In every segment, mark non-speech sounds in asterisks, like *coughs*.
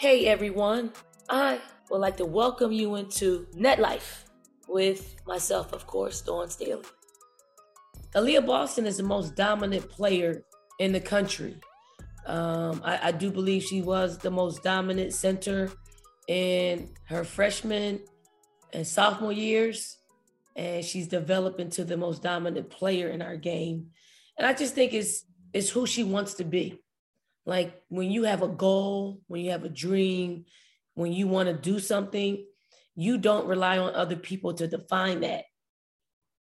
Hey everyone, I would like to welcome you into Net Life with myself, of course, Dawn Staley. Aliyah Boston is the most dominant player in the country. Um, I, I do believe she was the most dominant center in her freshman and sophomore years, and she's developed into the most dominant player in our game. And I just think it's it's who she wants to be. Like when you have a goal, when you have a dream, when you want to do something, you don't rely on other people to define that.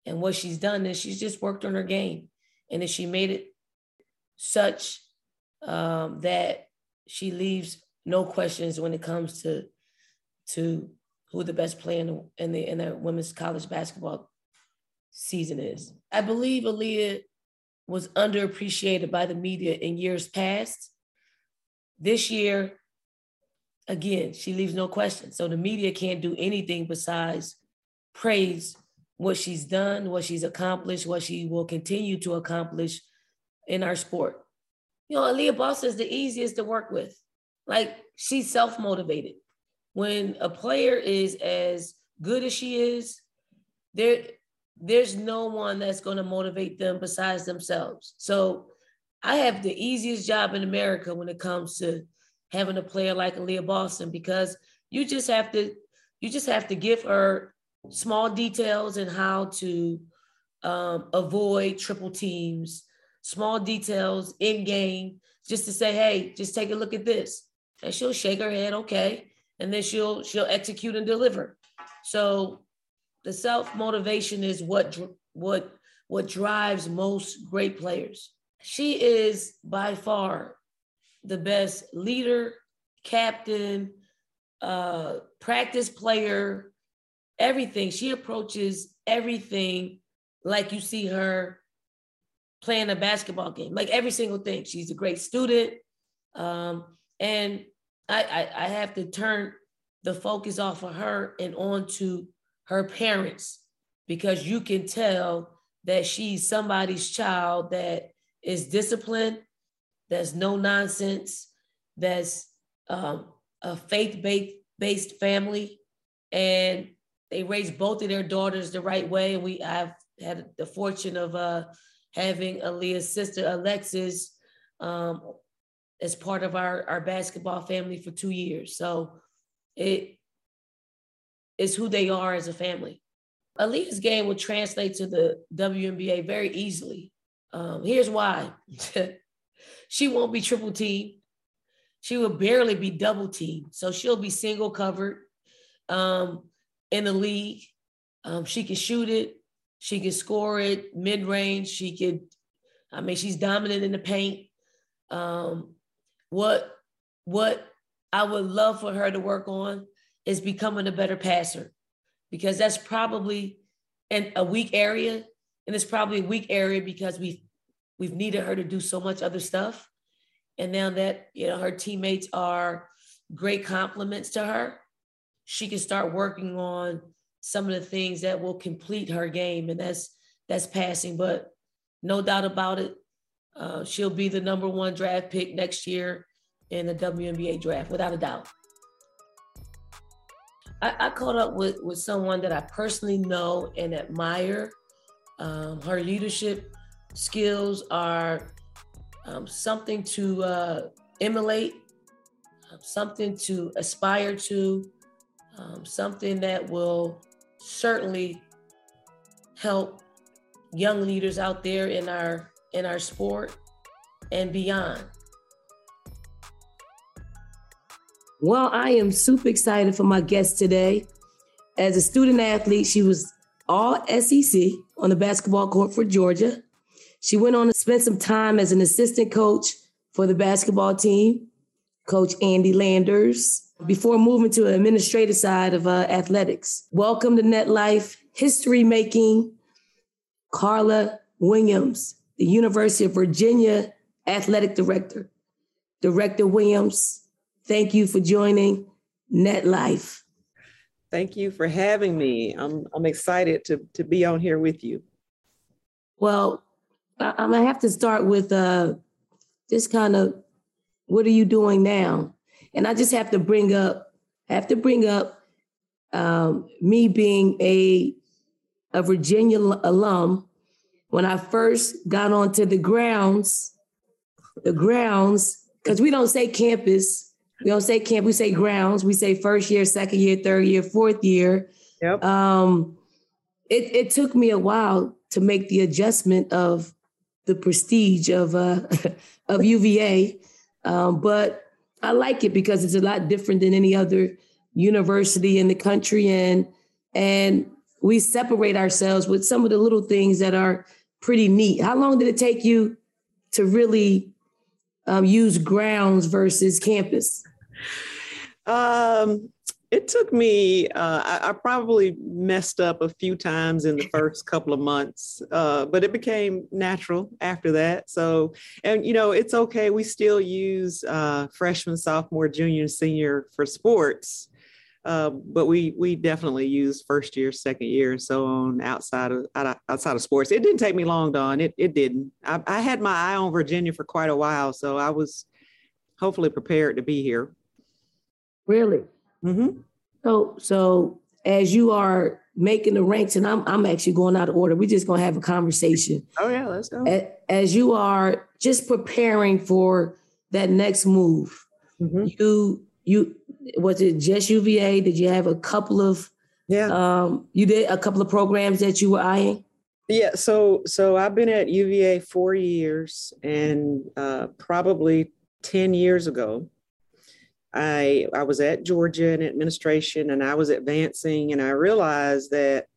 And what she's done is she's just worked on her game. And then she made it such um, that she leaves no questions when it comes to to who the best player in the in the, in the women's college basketball season is. I believe Aliyah was underappreciated by the media in years past. This year, again, she leaves no question. So the media can't do anything besides praise what she's done, what she's accomplished, what she will continue to accomplish in our sport. You know, Aliyah Boston is the easiest to work with. Like she's self-motivated. When a player is as good as she is, there there's no one that's going to motivate them besides themselves. So I have the easiest job in America when it comes to having a player like Aliyah Boston because you just have to you just have to give her small details and how to um, avoid triple teams, small details in game, just to say, hey, just take a look at this, and she'll shake her head, okay, and then she'll she'll execute and deliver. So the self motivation is what what what drives most great players. She is by far the best leader, captain, uh, practice player, everything. She approaches everything like you see her playing a basketball game, like every single thing. She's a great student. Um, and I, I, I have to turn the focus off of her and onto her parents because you can tell that she's somebody's child that is disciplined, that's no nonsense, that's um, a faith based family, and they raised both of their daughters the right way. We I've had the fortune of uh, having Aliyah's sister Alexis um, as part of our, our basketball family for two years. So it is who they are as a family. Aliyah's game would translate to the WNBA very easily. Um, here's why. *laughs* she won't be triple teamed. She will barely be double teamed. So she'll be single covered um, in the league. Um, she can shoot it. She can score it mid range. She could, I mean, she's dominant in the paint. Um, what, what I would love for her to work on is becoming a better passer because that's probably an, a weak area. And it's probably a weak area because we've we've needed her to do so much other stuff. And now that you know her teammates are great compliments to her, she can start working on some of the things that will complete her game, and that's that's passing. But no doubt about it, uh, she'll be the number one draft pick next year in the WNBA draft, without a doubt. I, I caught up with, with someone that I personally know and admire. Um, her leadership skills are um, something to uh, emulate, um, something to aspire to, um, something that will certainly help young leaders out there in our in our sport and beyond. Well, I am super excited for my guest today. As a student athlete, she was all SEC on the basketball court for Georgia. She went on to spend some time as an assistant coach for the basketball team, Coach Andy Landers, before moving to the administrative side of uh, athletics. Welcome to Net Life History Making, Carla Williams, the University of Virginia Athletic Director. Director Williams, Thank you for joining NetLife. Thank you for having me. I'm, I'm excited to, to be on here with you. Well, I, am gonna have to start with uh, this kind of what are you doing now? And I just have to bring up, have to bring up um, me being a a Virginia alum. When I first got onto the grounds, the grounds, because we don't say campus, we don't say camp, we say grounds. We say first year, second year, third year, fourth year. Yep. Um, it, it took me a while to make the adjustment of the prestige of uh, *laughs* of UVA, um, but I like it because it's a lot different than any other university in the country, and and we separate ourselves with some of the little things that are pretty neat. How long did it take you to really um, use grounds versus campus? Um, it took me, uh, I, I, probably messed up a few times in the *laughs* first couple of months, uh, but it became natural after that. So, and you know, it's okay. We still use uh, freshman, sophomore, junior, senior for sports. Uh, but we we definitely use first year, second year, and so on outside of outside of sports. It didn't take me long, Dawn It it didn't. I, I had my eye on Virginia for quite a while, so I was hopefully prepared to be here. Really? Mm-hmm. So so as you are making the ranks, and I'm I'm actually going out of order. We're just gonna have a conversation. Oh yeah, let's go. As you are just preparing for that next move, mm-hmm. you you was it just UVA? Did you have a couple of yeah? Um, you did a couple of programs that you were eyeing. Yeah, so so I've been at UVA four years, and uh, probably ten years ago, I I was at Georgia in administration, and I was advancing, and I realized that,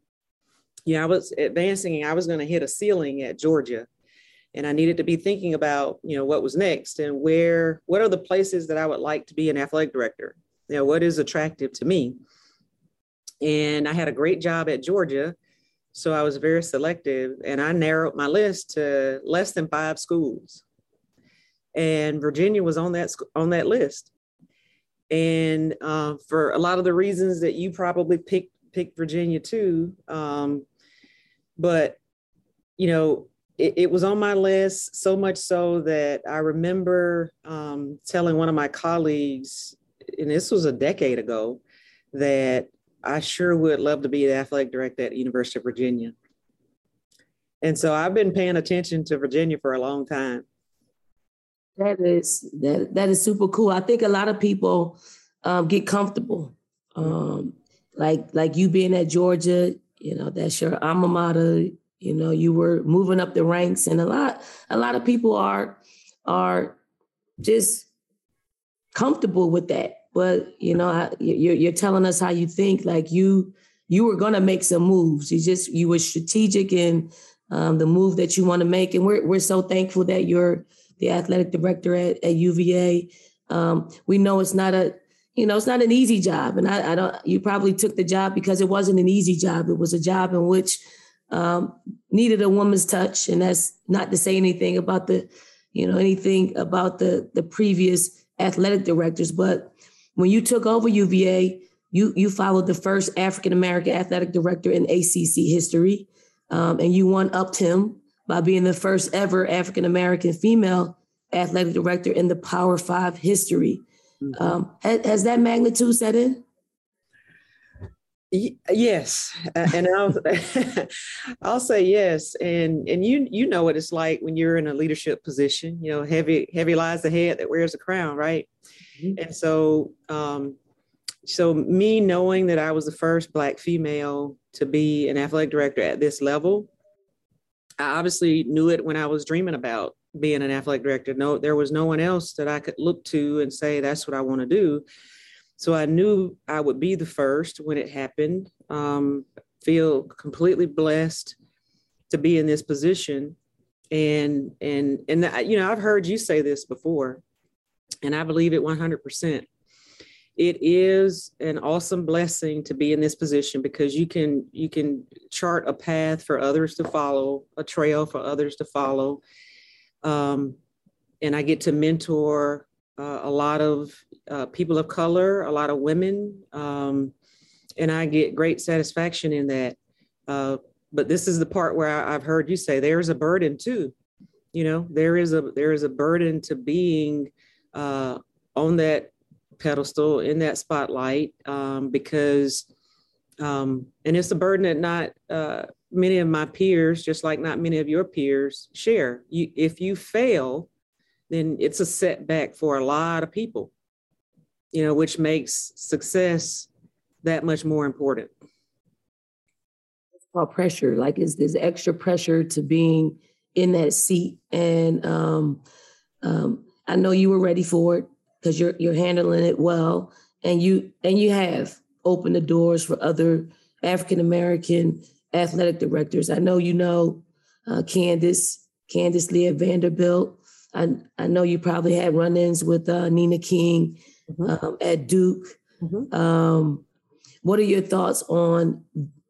yeah, I was advancing, and I was going to hit a ceiling at Georgia, and I needed to be thinking about, you know, what was next and where, what are the places that I would like to be an athletic director? You know, what is attractive to me? And I had a great job at Georgia. So I was very selective and I narrowed my list to less than five schools. And Virginia was on that, on that list. And uh, for a lot of the reasons that you probably picked, picked Virginia too. Um, but, you know, it, it, was on my list so much so that I remember um, telling one of my colleagues, and this was a decade ago, that I sure would love to be the athletic director at University of Virginia. And so I've been paying attention to Virginia for a long time. That is that that is super cool. I think a lot of people um, get comfortable, um, like like you being at Georgia. You know, that's your alma mater you know you were moving up the ranks and a lot a lot of people are are just comfortable with that but you know I, you're, you're telling us how you think like you you were going to make some moves you just you were strategic in um, the move that you want to make and we're, we're so thankful that you're the athletic director at, at uva um, we know it's not a you know it's not an easy job. And I, I don't you probably took the job because it wasn't an easy job. It was a job in which um, needed a woman's touch, and that's not to say anything about the, you know, anything about the the previous athletic directors. But when you took over UVA, you you followed the first African American athletic director in ACC history, um, and you one upped him by being the first ever African American female athletic director in the Power Five history. Mm-hmm. Um, has, has that magnitude set in? yes and i'll *laughs* i'll say yes and and you you know what it's like when you're in a leadership position you know heavy heavy lies the head that wears a crown right mm-hmm. and so um so me knowing that i was the first black female to be an athletic director at this level i obviously knew it when i was dreaming about being an athletic director no there was no one else that i could look to and say that's what i want to do so I knew I would be the first when it happened. Um, feel completely blessed to be in this position. And and and you know I've heard you say this before, and I believe it 100%. It is an awesome blessing to be in this position because you can you can chart a path for others to follow, a trail for others to follow. Um, and I get to mentor uh, a lot of uh, people of color, a lot of women, um, and I get great satisfaction in that. Uh, but this is the part where I, have heard you say there's a burden too. You know, there is a there is a burden to being uh, on that pedestal in that spotlight um, because um, and it's a burden that not uh, many of my peers just like not many of your peers share. You if you fail then it's a setback for a lot of people you know which makes success that much more important. It's called pressure like is there's extra pressure to being in that seat? And um, um, i know you were ready for it because you're you're handling it well and you and you have opened the doors for other African American athletic directors. I know you know uh, Candice, Candice Leah Vanderbilt. I, I know you probably had run-ins with uh, Nina King mm-hmm. um, at Duke. Mm-hmm. Um, what are your thoughts on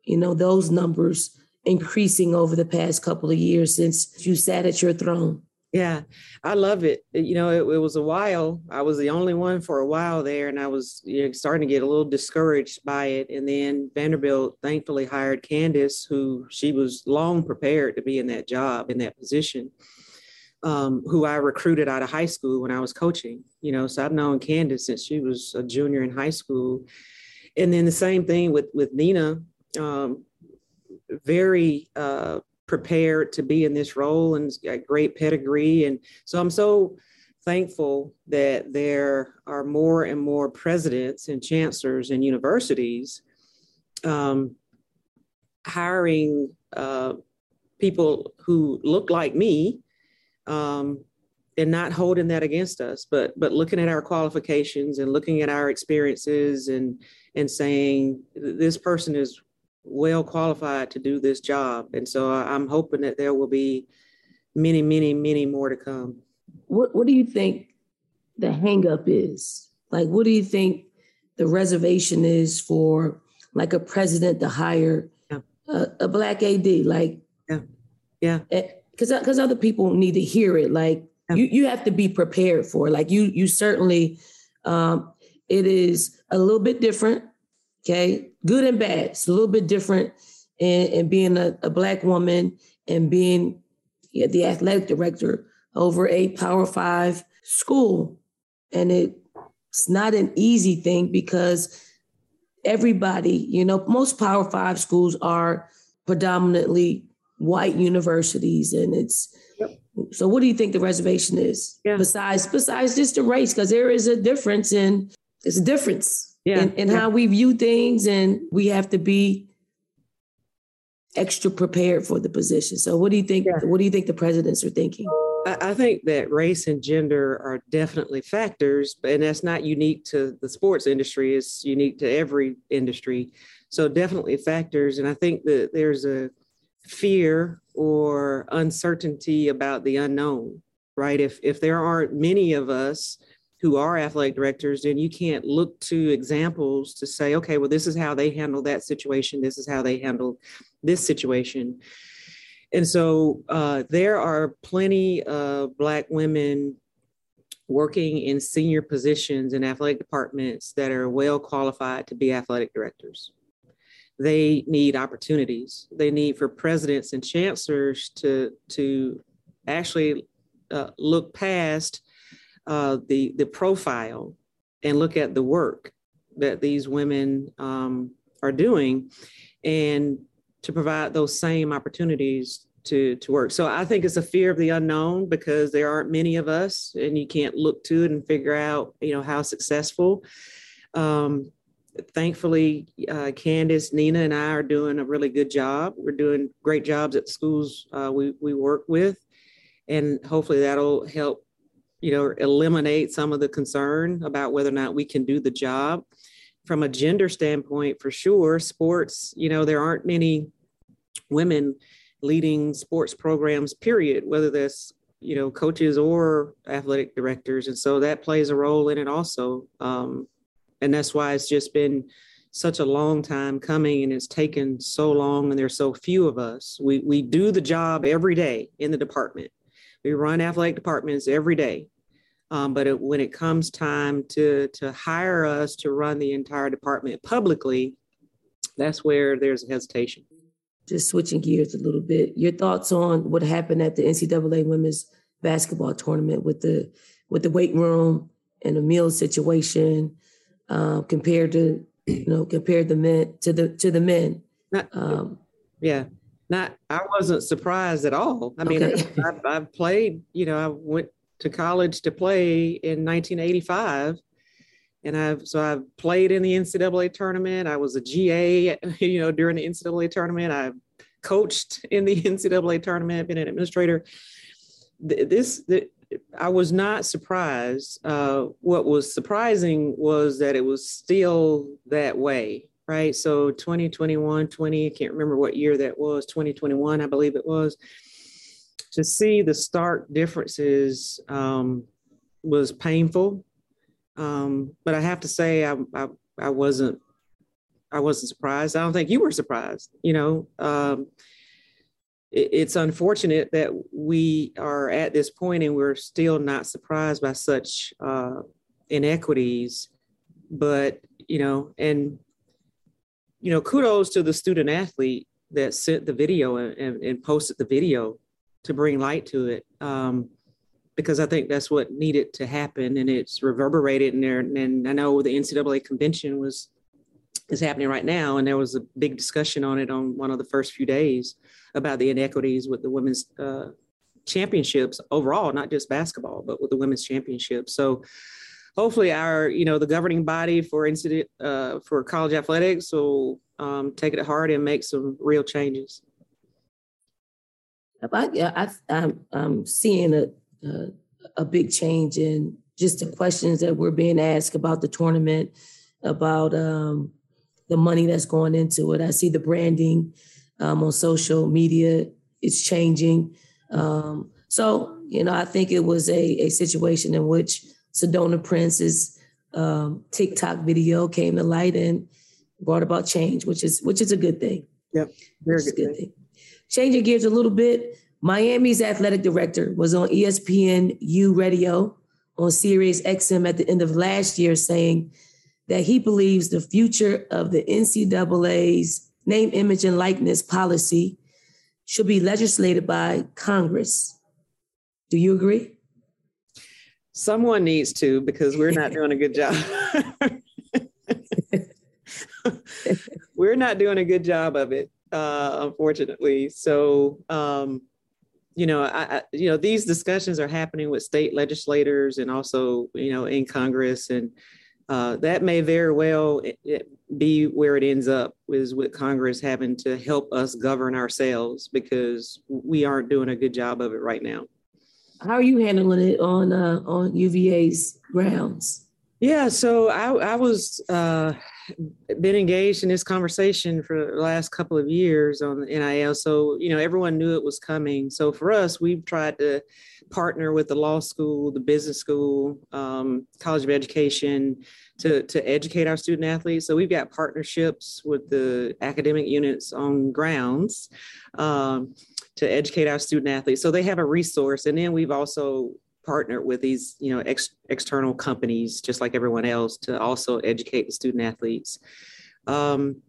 you know those numbers increasing over the past couple of years since you sat at your throne? Yeah, I love it. You know, it, it, was a while. I was the only one for a while there, and I was you know, starting to get a little discouraged by it. And then Vanderbilt thankfully hired Candice, who she was long prepared to be in that job, in that position, um, who I recruited out of high school when I was coaching. You know, so I've known Candice since she was a junior in high school. And then the same thing with with Nina. Um, very uh, prepared to be in this role and got great pedigree. And so I'm so thankful that there are more and more presidents and chancellors and universities um, hiring uh, people who look like me um, and not holding that against us, but but looking at our qualifications and looking at our experiences and and saying this person is well qualified to do this job. And so I'm hoping that there will be many, many, many more to come. What What do you think the hangup is? Like, what do you think the reservation is for like a president to hire yeah. a, a, black AD? Like, yeah, yeah, because eh, because other people need to hear it. Like, yeah. you you have to be prepared for. It. Like, you you certainly. Um, it is a little bit different Okay, good and bad. It's a little bit different in, in being a, a, black woman and being yeah, the athletic director over a Power Five school, and it, it's not an easy thing because everybody, you know, most Power Five schools are predominantly white universities, and it's. Yep. So, what do you think the reservation is? Yeah. Besides, besides just the race, because there is a difference in it's a difference yeah, in, in yeah. how we view things, and we have to be extra prepared for the position. So, what do you think? Yeah. What do you think the presidents are thinking? I think that race and gender are definitely factors, and that's not unique to the sports industry. It's unique to every industry. So, definitely factors. And I think that there's a fear or uncertainty about the unknown, right? If if there aren't many of us who are athletic directors, then you can't look to examples to say, okay, well, this is how they handle that situation. This is how they handle this situation. And so uh, there are plenty of Black women working in senior positions in athletic departments that are well qualified to be athletic directors. They need opportunities. They need for presidents and chancellors to, to actually uh, look past uh, the the profile and look at the work that these women um, are doing, and to provide those same opportunities to to work. So I think it's a fear of the unknown because there aren't many of us, and you can't look to it and figure out you know how successful. Um, thankfully, uh, Candice, Nina, and I are doing a really good job. We're doing great jobs at schools uh, we we work with, and hopefully that'll help you know, eliminate some of the concern about whether or not we can do the job. From a gender standpoint, for sure, sports, you know, there aren't many women leading sports programs, period, whether that's, you know, coaches or athletic directors. And so that plays a role in it also. Um, and that's why it's just been such a long time coming and it's taken so long and there's so few of us. We, we do the job every day in the department we run athletic departments every day. Um, but it, when it comes time to, to hire us to run the entire department publicly, that's where there's a hesitation. Just switching gears a little bit, your thoughts on what happened at the NCAA women's basketball tournament with the with the weight room and a meal situation uh, compared to you know compared the men to the to the men. Not, um, yeah, not I wasn't surprised at all. I mean, okay. I, I, played. You know, I went to college to play in 1985 and I've so I've played in the NCAA tournament. I was a GA, *laughs* you know, during the NCAA tournament. I've coached in the *laughs* NCAA tournament, been an administrator. This, the, I was not surprised. Uh, what was surprising was that it was still that way, right? So 2021, 20, I can't remember what year that was, 2021, I believe it was. To see the stark differences um, was painful um, but I have to say, I, I, I wasn't, I wasn't surprised. I don't think you were surprised. You know, um, it, it's unfortunate that we are at this point and we're still not surprised by such uh, inequities. But you know, and you know, kudos to the student athlete that sent the video and, and, and posted the video to bring light to it. Um, because I think that's what needed to happen, and it's reverberated in there. And I know the NCAA convention was is happening right now, and there was a big discussion on it on one of the first few days about the inequities with the women's uh, championships overall, not just basketball, but with the women's championships. So hopefully, our you know the governing body for incident uh, for college athletics will um, take it hard and make some real changes. I, I, I'm, I'm seeing a uh, a big change in just the questions that we're being asked about the tournament, about um, the money that's going into it. I see the branding um, on social media; it's changing. Um, so, you know, I think it was a, a situation in which Sedona Prince's um, TikTok video came to light and brought about change, which is which is a good thing. Yep, very good, good thing. thing. Changing gears a little bit, Miami's athletic director was on ESPN U radio on Sirius XM at the end of last year saying that he believes the future of the NCAA's name, image, and likeness policy should be legislated by Congress. Do you agree? Someone needs to because we're not doing a good job. *laughs* *laughs* we're not doing a good job of it, uh, unfortunately. So, um, you know, I, I, you know, these discussions are happening with state legislators and also, you know, in Congress, and uh, that may very well be where it ends up is with Congress having to help us govern ourselves because we aren't doing a good job of it right now. How are you handling it on uh, on UVA's grounds? Yeah, so I, I was uh, been engaged in this conversation for the last couple of years on the NIL. So, you know, everyone knew it was coming. So for us, we've tried to partner with the law school, the business school, um, College of Education to, to educate our student athletes. So we've got partnerships with the academic units on grounds um, to educate our student athletes. So they have a resource. And then we've also partnered with these, you know, ex- external companies, just like everyone else, to also educate the student athletes. Um,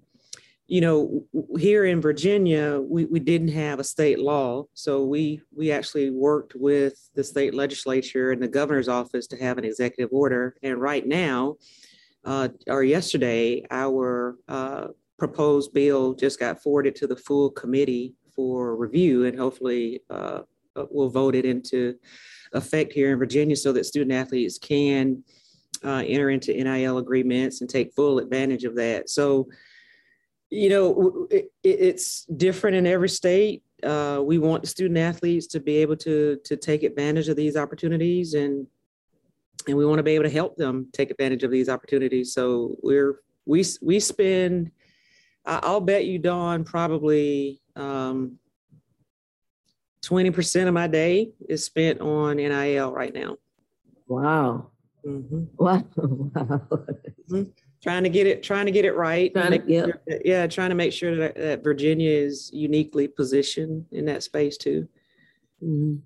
you know, here in Virginia, we, we didn't have a state law, so we we actually worked with the state legislature and the governor's office to have an executive order. And right now, uh, or yesterday, our uh, proposed bill just got forwarded to the full committee for review, and hopefully uh, we'll vote it into effect here in Virginia so that student athletes can uh, enter into NIL agreements and take full advantage of that. So, you know, it, it's different in every state. Uh, we want student athletes to be able to to take advantage of these opportunities, and and we want to be able to help them take advantage of these opportunities. So we're we we spend. I'll bet you, Dawn, probably um, 20% of my day is spent on NIL right now. Wow. Mm-hmm. *laughs* Wow. mm-hmm. Trying to get it, trying to get it right. Trying to, yep. sure that, yeah, trying to make sure that, that, Virginia is uniquely positioned in that space too. Mm-hmm.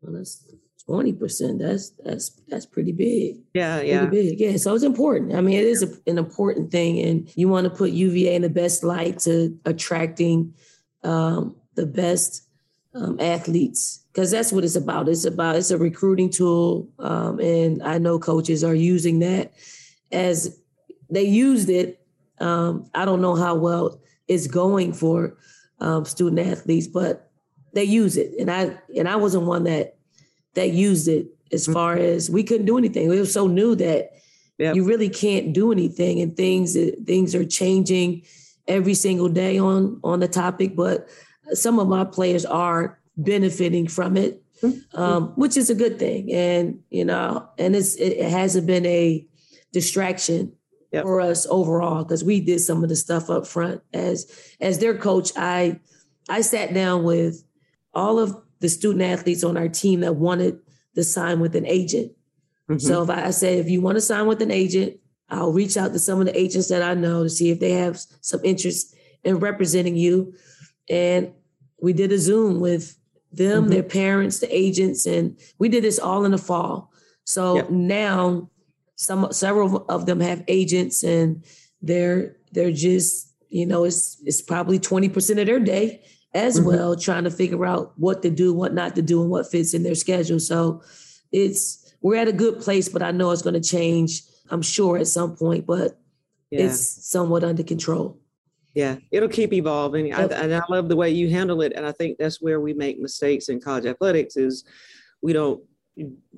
Well, that's twenty percent. That's that's that's pretty big. Yeah, yeah, big. Yeah, so it's important. I mean, it is a, an important thing, and you want to put UVA in the best light to attracting um, the best um, athletes because that's what it's about. It's about it's a recruiting tool, um, and I know coaches are using that as they used it. Um, I don't know how well it's going for um, student athletes, but they use it, and I and I wasn't one that that used it as mm-hmm. far as we couldn't do anything. It was so new that yep. you really can't do anything, and things things are changing every single day on on the topic. But some of my players are benefiting from it, mm-hmm. um, which is a good thing. And you know, and it's it hasn't been a distraction yep. for us overall because we did some of the stuff up front as as their coach. I I sat down with all of the student athletes on our team that wanted to sign with an agent. Mm-hmm. So if I, I say if you want to sign with an agent, I'll reach out to some of the agents that I know to see if they have some interest in representing you. And we did a Zoom with them, mm-hmm. their parents, the agents, and we did this all in the fall. So yep. now some several of them have agents and they're they're just, you know, it's it's probably 20% of their day as mm-hmm. well, trying to figure out what to do, what not to do, and what fits in their schedule. So it's we're at a good place, but I know it's going to change. I'm sure at some point, but yeah. it's somewhat under control. Yeah, it'll keep evolving. Yep. I, and I love the way you handle it. And I think that's where we make mistakes in college athletics is we don't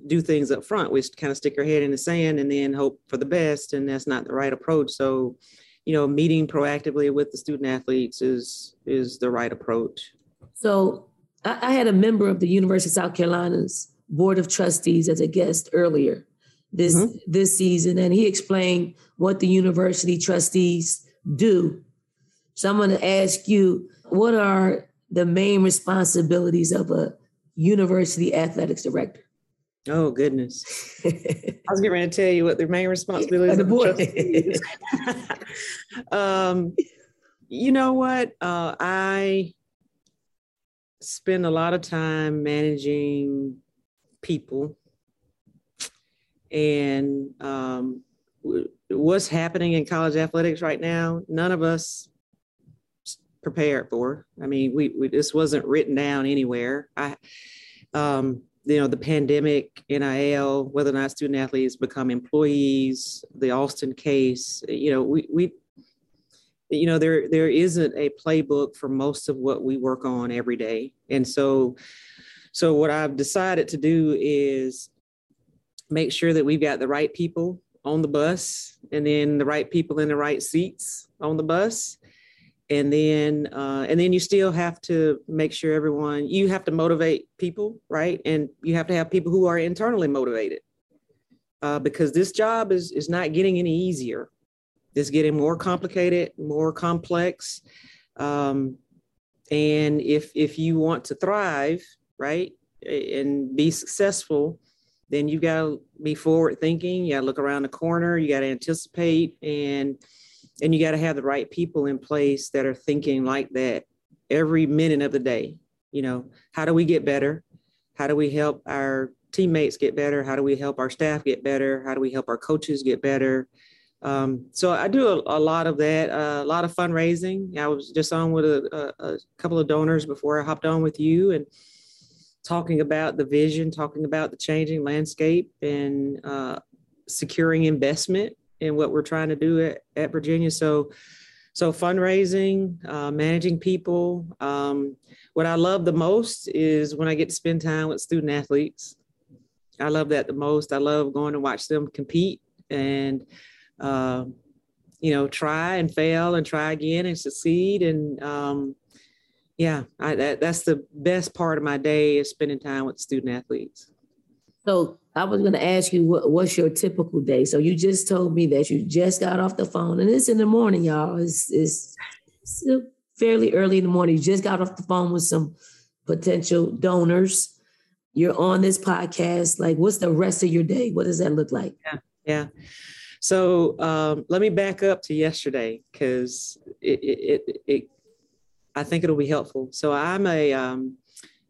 do things up front. We kind of stick our head in the sand and then hope for the best. And that's not the right approach. So you know, meeting proactively with the student athletes is is the right approach. So I, I had a member of the University of South Carolina's Board of Trustees as a guest earlier this mm-hmm. this season, and he explained what the university trustees do. So I'm going to ask you, what are the main responsibilities of a university athletics director? Oh goodness! *laughs* I was getting ready to tell you what the main responsibilities of the board. *laughs* um, you know what? Uh, I spend a lot of time managing people, and um, what's happening in college athletics right now. None of us prepared for. I mean, we, we this wasn't written down anywhere. I um, you know the pandemic nil whether or not student athletes become employees the Alston case you know we we you know there there isn't a playbook for most of what we work on every day and so so what i've decided to do is make sure that we've got the right people on the bus and then the right people in the right seats on the bus and then uh, and then you still have to make sure everyone you have to motivate people right? And you have to have people who are internally motivated. Uh, because this job is is not getting any easier. It's getting more complicated more complex. Um, and if if you want to thrive right and be successful then you got to be forward thinking. You got to look around the corner. You got to anticipate and and you got to have the right people in place that are thinking like that every minute of the day. You know how do we get better? How do we help our teammates get better? How do we help our staff get better? How do we help our coaches get better? Um, so i do a, a lot of that uh, a lot of fundraising. I was just on with a, a, a couple of donors before i hopped on with you and talking about the vision talking about the changing landscape and uh, securing investment in what we're trying to do at, at Virginia. So, so fundraising, uh, managing people. Um, what I love the most is when I get to spend time with student athletes. I love that the most. I love going to watch them compete and, uh, you know, try and fail and try again and succeed. And um, yeah, I, that, that's the best part of my day is spending time with student athletes. So I was going to ask you what, what's your typical day. So you just told me that you just got off the phone, and it's in the morning, y'all. It's, it's, it's fairly early in the morning. You just got off the phone with some potential donors. You're on this podcast. Like, what's the rest of your day? What does that look like? Yeah, yeah. So um, let me back up to yesterday because it, it, it, it, I think it'll be helpful. So I'm a um,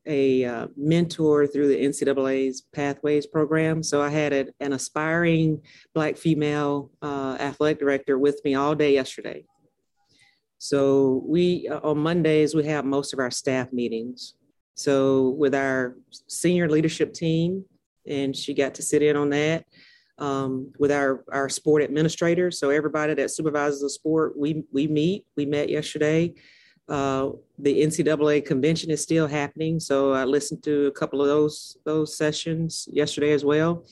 a uh, mentor through the NCAA's Pathways program. So I had a, an aspiring Black female uh, athletic director with me all day yesterday. So we, uh, on Mondays, we have most of our staff meetings. So with our senior leadership team, and she got to sit in on that um, with our our sport administrators, So everybody that supervises the sport, we we meet. We met yesterday. Uh, the NCAA convention is still happening, so I listened to a couple of those those sessions yesterday as well.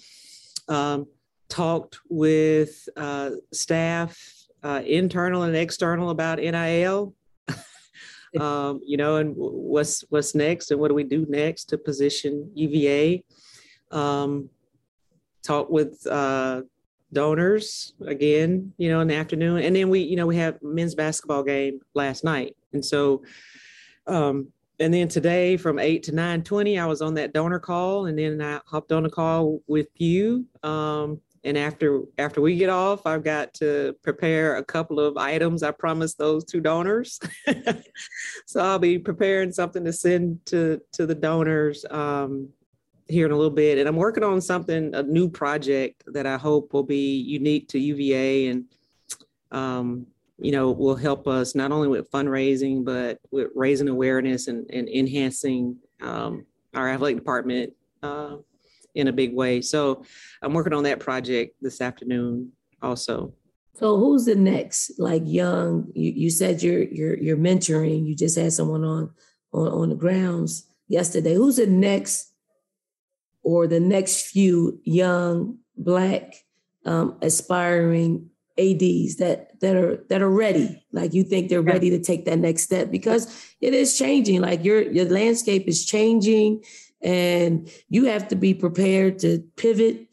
Um, talked with uh, staff, uh, internal and external, about NIL. *laughs* um, you know, and what's what's next, and what do we do next to position UVA? Um, talk with uh, donors again, you know, in the afternoon, and then we, you know, we have men's basketball game last night, and so, um, and then today from eight to nine twenty, I was on that donor call, and then I hopped on a call with you. Um, and after after we get off, I've got to prepare a couple of items. I promised those two donors, *laughs* so I'll be preparing something to send to to the donors. Um, here in a little bit. And I'm working on something, a new project that I hope will be unique to UVA and, um, you know, will help us not only with fundraising, but with raising awareness and, and enhancing um, our athletic department uh, in a big way. So I'm working on that project this afternoon also. So who's the next like young you, you said you're you're you're mentoring you just had someone on on on the grounds yesterday who's the next or the next few young black um, aspiring ads that that are that are ready. Like you think they're ready to take that next step because it is changing. Like your your landscape is changing and you have to be prepared to pivot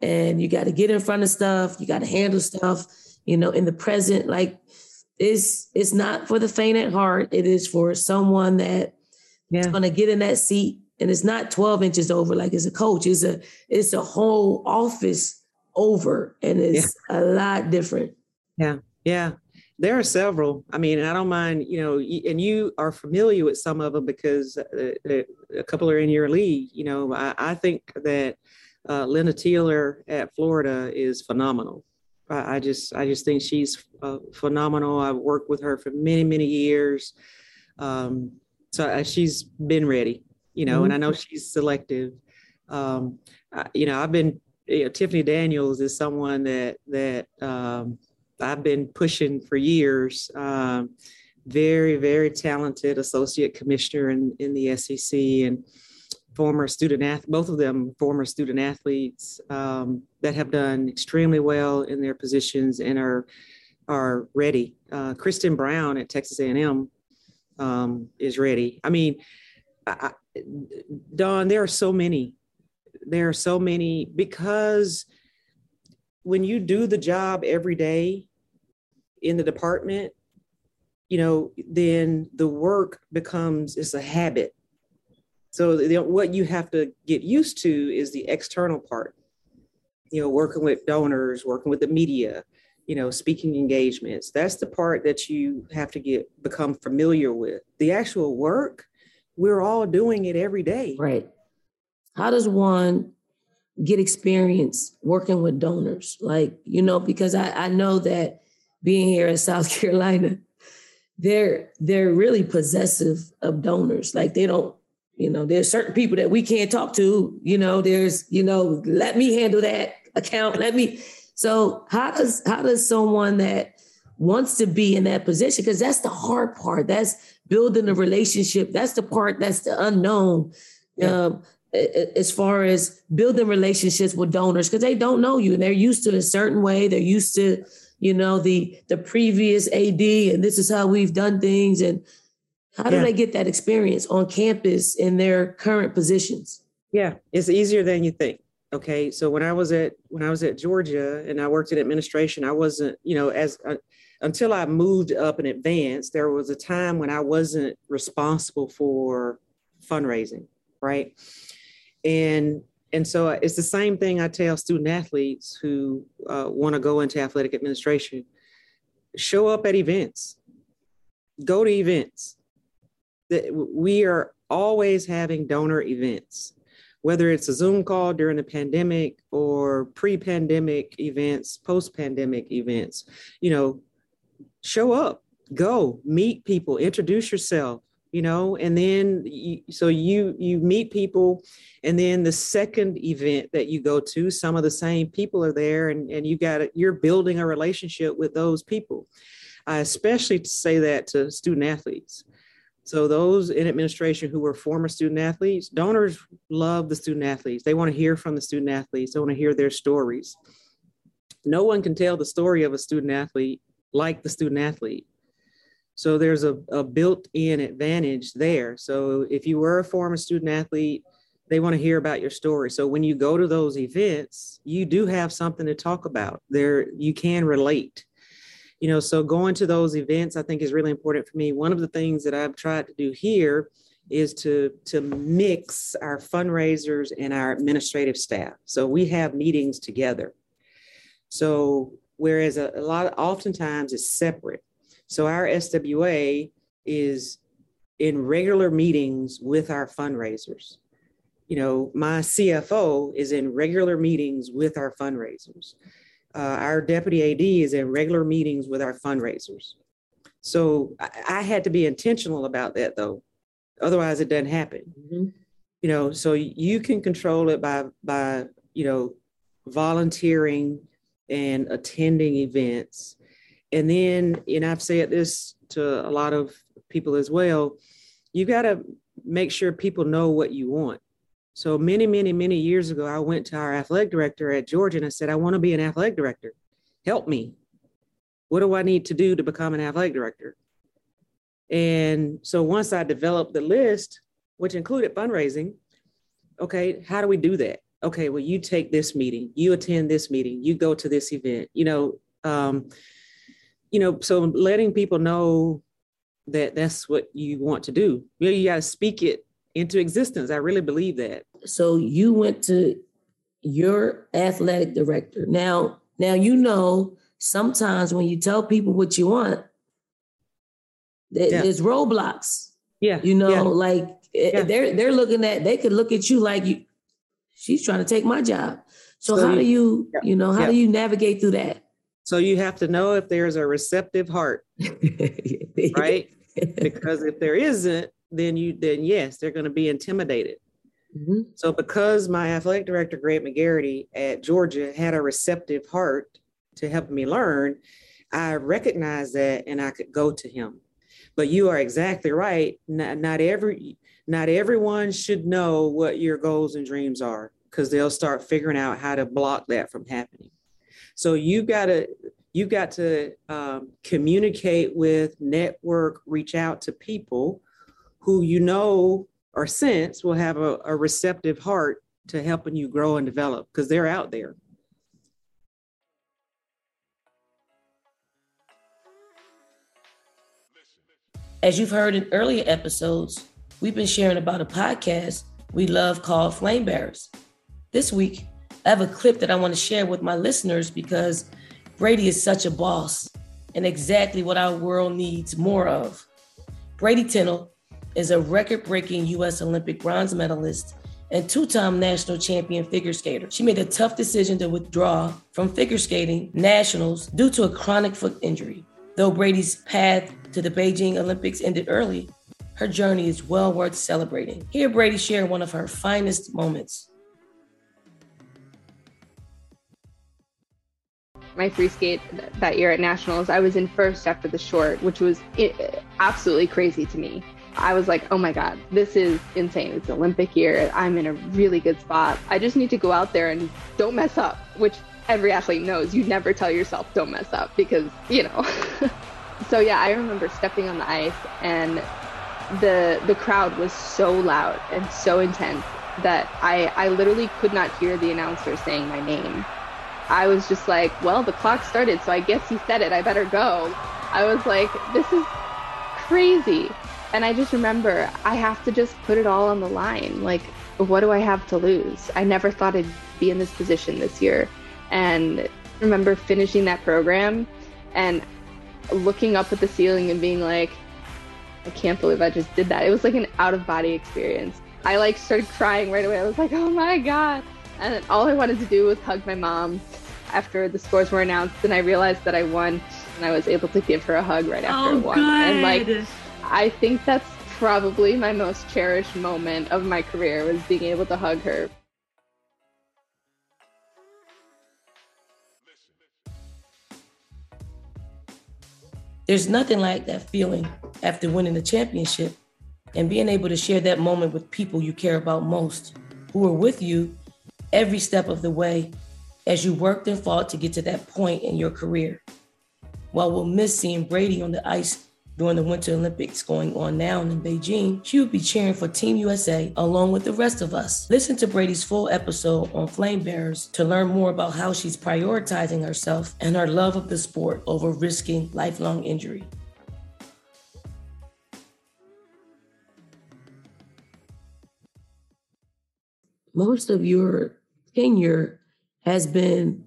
and you got to get in front of stuff. You got to handle stuff you know in the present. Like it's it's not for the faint at heart. It is for someone that yeah. going to get in that seat and it's not 12 inches over. Like it's a coach. It's a it's a whole office over and it's yeah. a lot different. Yeah yeah. There are several. I mean i don't mind you know and you are familiar with some of them because uh, uh, a couple are in your league you know. I, I think that uh, Lynda Tealer at florida is phenomenal. I, I just i just think she's uh, phenomenal. I've worked with her for many many years. Um, so uh, she's been ready you know, mm-hmm. and I know she's selective. Um, I, you know, I've been, you know, Tiffany Daniels is someone that, that, um, I've been pushing for years. Um, very, very talented associate commissioner in, in the SEC and former student athlete, both of them former student athletes um, that have done extremely well in their positions and are are ready. Uh, Kristen Brown at Texas A&M um, is ready. I mean, I, Dawn, there are so many. There are so many because when you do the job every day in the department, you know, then the work becomes it's a habit. So the, what you have to get used to is the external part. You know, working with donors, working with the media, you know, speaking engagements. That's the part that you have to get become familiar with. The actual work, we're all doing it every day. Right. How does one get experience working with donors? Like, you know, because I, I know that being here in South *laughs* Carolina, they're they're really possessive of donors. Like they don't, you know, there's certain people that we can't talk to, you know, there's, you know, let me handle that account. Let me so how does how does someone that wants to be in that position because that's the hard part. That's building a relationship. That's the part that's the unknown. Yeah. Um, as far as building relationships with donors because they don't know you and they're used to a certain way they're used to you know the the previous ad and this is how we've done things and how do yeah. they get that experience on campus in their current positions yeah it's easier than you think okay so when i was at when i was at georgia and i worked in administration i wasn't you know as uh, until I moved up in advance, there was a time when I wasn't responsible for fundraising, right? And and so it's the same thing I tell student athletes who uh, want to go into athletic administration: show up at events, go to events. That we are always having donor events. Whether it's a Zoom call during the pandemic or pre-pandemic events, post-pandemic events, you know, show up, go, meet people, introduce yourself, you know and then you, so you you meet people and then the second event that you go to some of the same people are there and and you got you're building a relationship with those people. I especially to say that to student athletes. So those in administration who were former student athletes donors love the student athletes. They want to hear from the student athletes. They want to hear their stories. No one can tell the story of a student athlete like the student athlete so there's a, a built in advantage there. So if you were a former student athlete, they want to hear about your story. So when you go to those events, you do have something to talk about. There you can relate. You know, so going to those events I think is really important for me. One of the things that I've tried to do here is to to mix our fundraisers and our administrative staff. So we have meetings together. So whereas a, a lot of, oftentimes it's separate so our SWA is in regular meetings with our fundraisers. You know, my CFO is in regular meetings with our fundraisers. Uh, our deputy AD is in regular meetings with our fundraisers. So I, I, had to be intentional about that though. Otherwise it doesn't happen. Mm-hmm. You know, so you can control it by by, you know, volunteering and attending events and then, and I've said this to a lot of people as well, you got to make sure people know what you want. So many, many, many years ago, I went to our athletic director at Georgia and I said, I want to be an athletic director. Help me. What do I need to do to become an athletic director? And so once I developed the list, which included fundraising, okay, how do we do that? Okay, well, you take this meeting, you attend this meeting, you go to this event, you know, um, you know, so letting people know that that's what you want to do. You, know, you got to speak it into existence. I really believe that. So you went to your athletic director. Now, now you know sometimes when you tell people what you want, yeah. there's roadblocks. Yeah. You know, yeah. like eh, yeah. they're they're looking at they could look at you like you she's trying to take my job. So, so how do you, you know, how do you navigate through that? So you have to know if there's a receptive heart, *laughs* right? because if there isn't, then you then yes, they're going to be intimidated. Mm-hmm. So because my athletic director Greg McGarity at Georgia had a receptive heart to help me learn, I recognized that and I could go to him. But you are exactly right. Not, not every not everyone should know what your goals and dreams are because they'll start figuring out how to block that from happening. So you got to you got to um, communicate with, network, reach out to people who you know or sense will have a, a receptive heart to helping you grow and develop because they're out there. As you've heard in earlier episodes, we've been sharing about a podcast we love called Flame Bearers. This week, I have a clip that I want to share with my listeners because Bradie is such a boss and exactly what our world needs more of. Bradie Tennell is a record breaking U.S. Olympic bronze medalist and two time national champion figure skater. She made a tough decision to withdraw from figure skating nationals due to a chronic foot injury. Though Bradie's path to the Beijing Olympics ended early, her journey is well worth celebrating. Here, Bradie shared one of her finest moments. My free skate that year at nationals i was in first after the short which was absolutely crazy to me. I was like oh my god this is insane. It's olympic year. I'm in a really good spot. I just need to go out there and don't mess up which every athlete knows. You never tell yourself don't mess up because you know. *laughs* So yeah i remember stepping on the ice and the the crowd was so loud and so intense that i i literally could not hear the announcer saying my name I was just like, well, the clock started, so I guess he said it. I better go. I was like, this is crazy. And I just remember I have to just put it all on the line. Like, what do I have to lose? I never thought I'd be in this position this year. And remember finishing that program and looking up at the ceiling and being like, I can't believe I just did that. It was like an out of body experience. I like started crying right away. I was like, oh my God. And all I wanted to do was hug my mom after the scores were announced. And I realized that I won and I was able to give her a hug right after oh, I won. Good. And like, I think that's probably my most cherished moment of my career was being able to hug her. There's nothing like that feeling after winning the championship and being able to share that moment with people you care about most, who are with you every step of the way as you worked and fought to get to that point in your career. While we'll miss seeing Bradie on the ice during the Winter Olympics going on now in Beijing, she will be cheering for Team USA along with the rest of us. Listen to Bradie's full episode on Flame Bearers to learn more about how she's prioritizing herself and her love of the sport over risking lifelong injury. Most of your tenure has been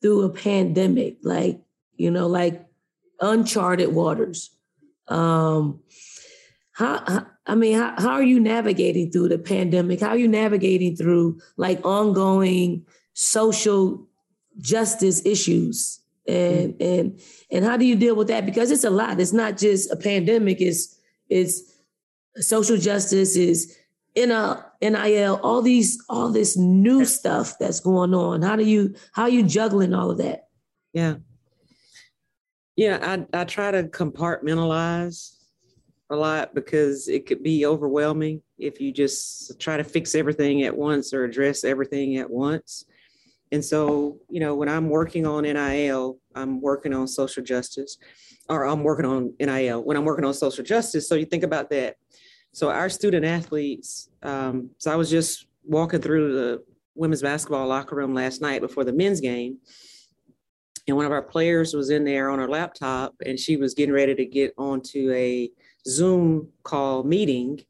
through a pandemic, like, you know, like uncharted waters. Um, how, how I mean, how, how are you navigating through the pandemic? How are you navigating through like ongoing social justice issues? And mm-hmm. and and how do you deal with that? Because it's a lot. It's not just a pandemic. It's it's social justice. Is in a NIL, all these all this new stuff that's going on. How do you how are you juggling all of that? Yeah. Yeah, I, I try to compartmentalize a lot because it could be overwhelming if you just try to fix everything at once or address everything at once. And so, you know, when I'm working on NIL, I'm working on social justice, or I'm working on NIL when I'm working on social justice. So you think about that. So our student athletes, um, so I was just walking through the women's basketball locker room last night before the men's game. And one of our players was in there on her laptop and she was getting ready to get onto a zoom call meeting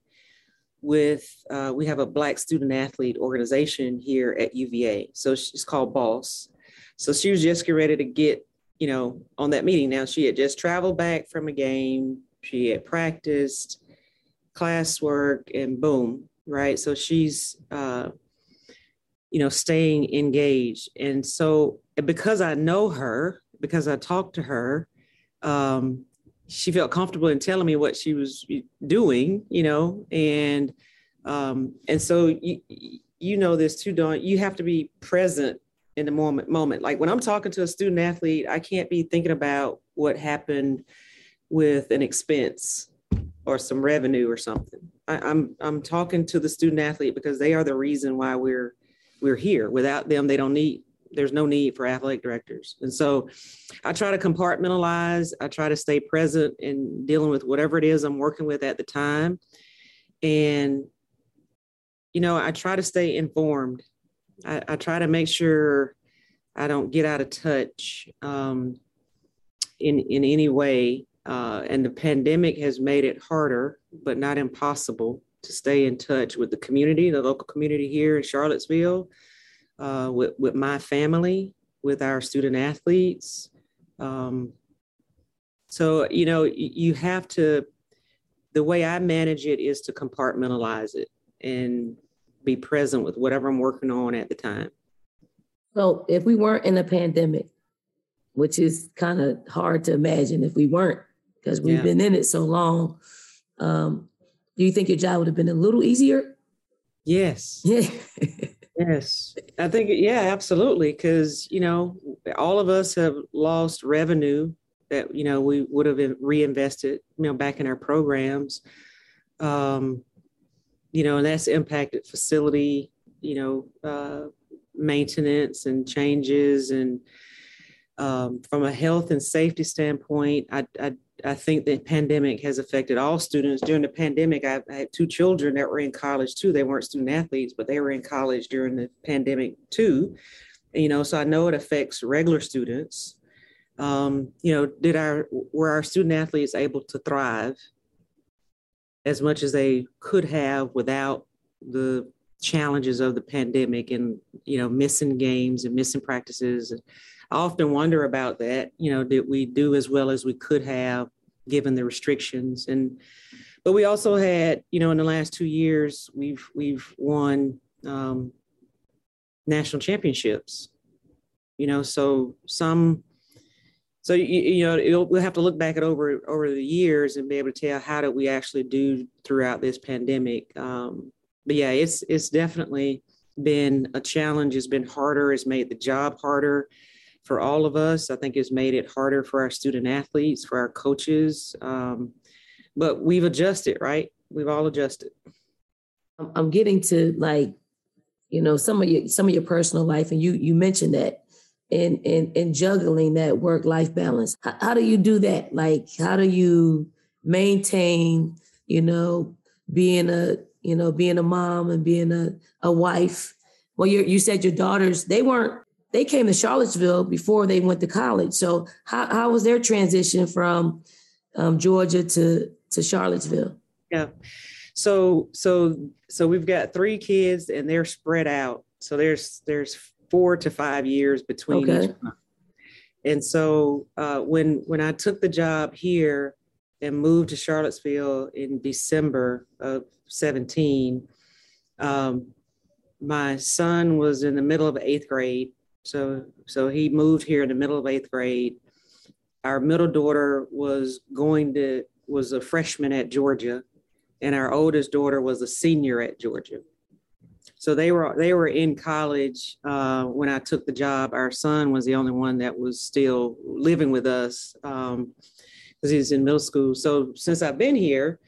with uh, we have a black student athlete organization here at uva so she's called boss. So she was just getting ready to get you know on that meeting. Now she had just traveled back from a game. She had practiced classwork and boom right so she's uh, you know staying engaged and so because I know her, because I talked to her, um, she felt comfortable in telling me what she was doing, you know, and um, and so you you know this too, Dawn. You have to be present in the moment. Moment, like when I'm talking to a student athlete, I can't be thinking about what happened with an expense or some revenue or something. I, I'm I'm talking to the student athlete because they are the reason why we're we're here. Without them, they don't need there's no need for athletic directors. And so I try to compartmentalize, I try to stay present in dealing with whatever it is I'm working with at the time. And, you know, I try to stay informed. I, I try to make sure I don't get out of touch um, in, in any way. Uh, and the pandemic has made it harder, but not impossible to stay in touch with the community, the local community here in Charlottesville uh, with, with my family, with our student athletes. Um, so, you know, you have to, the way I manage it is to compartmentalize it and be present with whatever I'm working on at the time. So, if we weren't in a pandemic, which is kind of hard to imagine if we weren't, because we've yeah. been in it so long, um, do you think your job would have been a little easier? Yes. *laughs* Yeah. Yes, I think yeah, absolutely. Because you know, all of us have lost revenue that you know we would have reinvested, you know, back in our programs. Um, you know, and that's impacted facility, you know, uh, maintenance and changes, and um, from a health and safety standpoint, I, I I think the pandemic has affected all students. During the pandemic, I, I, had two children that were in college too. They weren't student athletes, but they were in college during the pandemic too. You know, so I know it affects regular students. Um, you know, did our were our student athletes able to thrive as much as they could have without the challenges of the pandemic and you know missing games and missing practices I often wonder about that. You know, did we do as well as we could have given the restrictions? And but we also had, you know, in the last two years, we've we've won um, national championships. You know, so some so you, you know we'll have to look back at over over the years and be able to tell how did we actually do throughout this pandemic um, but yeah it's it's definitely been a challenge it's been harder it's made the job harder for all of us. I think it's made it harder for our student athletes for our coaches um, but we've adjusted right? We've all adjusted. I'm getting to like you know some of your some of your personal life and you you mentioned that and and in juggling that work life balance. How, how do you do that? Like how do you maintain you know being a you know being a mom and being a, a wife? Well you you said your daughters they weren't they came to charlottesville before they went to college so how, how was their transition from um, georgia to to charlottesville yeah so so so we've got three kids and they're spread out so there's there's four to five years between okay. each one. And so uh, when when I took the job here and moved to Charlottesville in December of 17, um, my son was in the middle of eighth grade. So so he moved here in the middle of eighth grade. Our middle daughter was going to was a freshman at Georgia, and our oldest daughter was a senior at Georgia. So they were they were in college uh, when I took the job. Our son was the only one that was still living with us because um, he's in middle school. So since I've been here,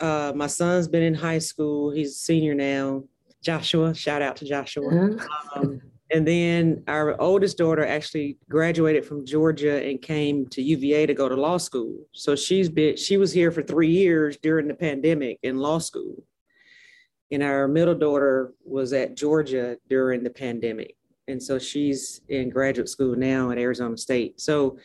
uh, my son's been in high school. He's a senior now. Joshua, shout out to Joshua. Mm-hmm. Um, and then our oldest daughter actually graduated from Georgia and came to UVA to go to law school. So she's been she was here for three years during the pandemic in law school and our middle daughter was at Georgia during the pandemic. And so she's in graduate school now at Arizona State. So,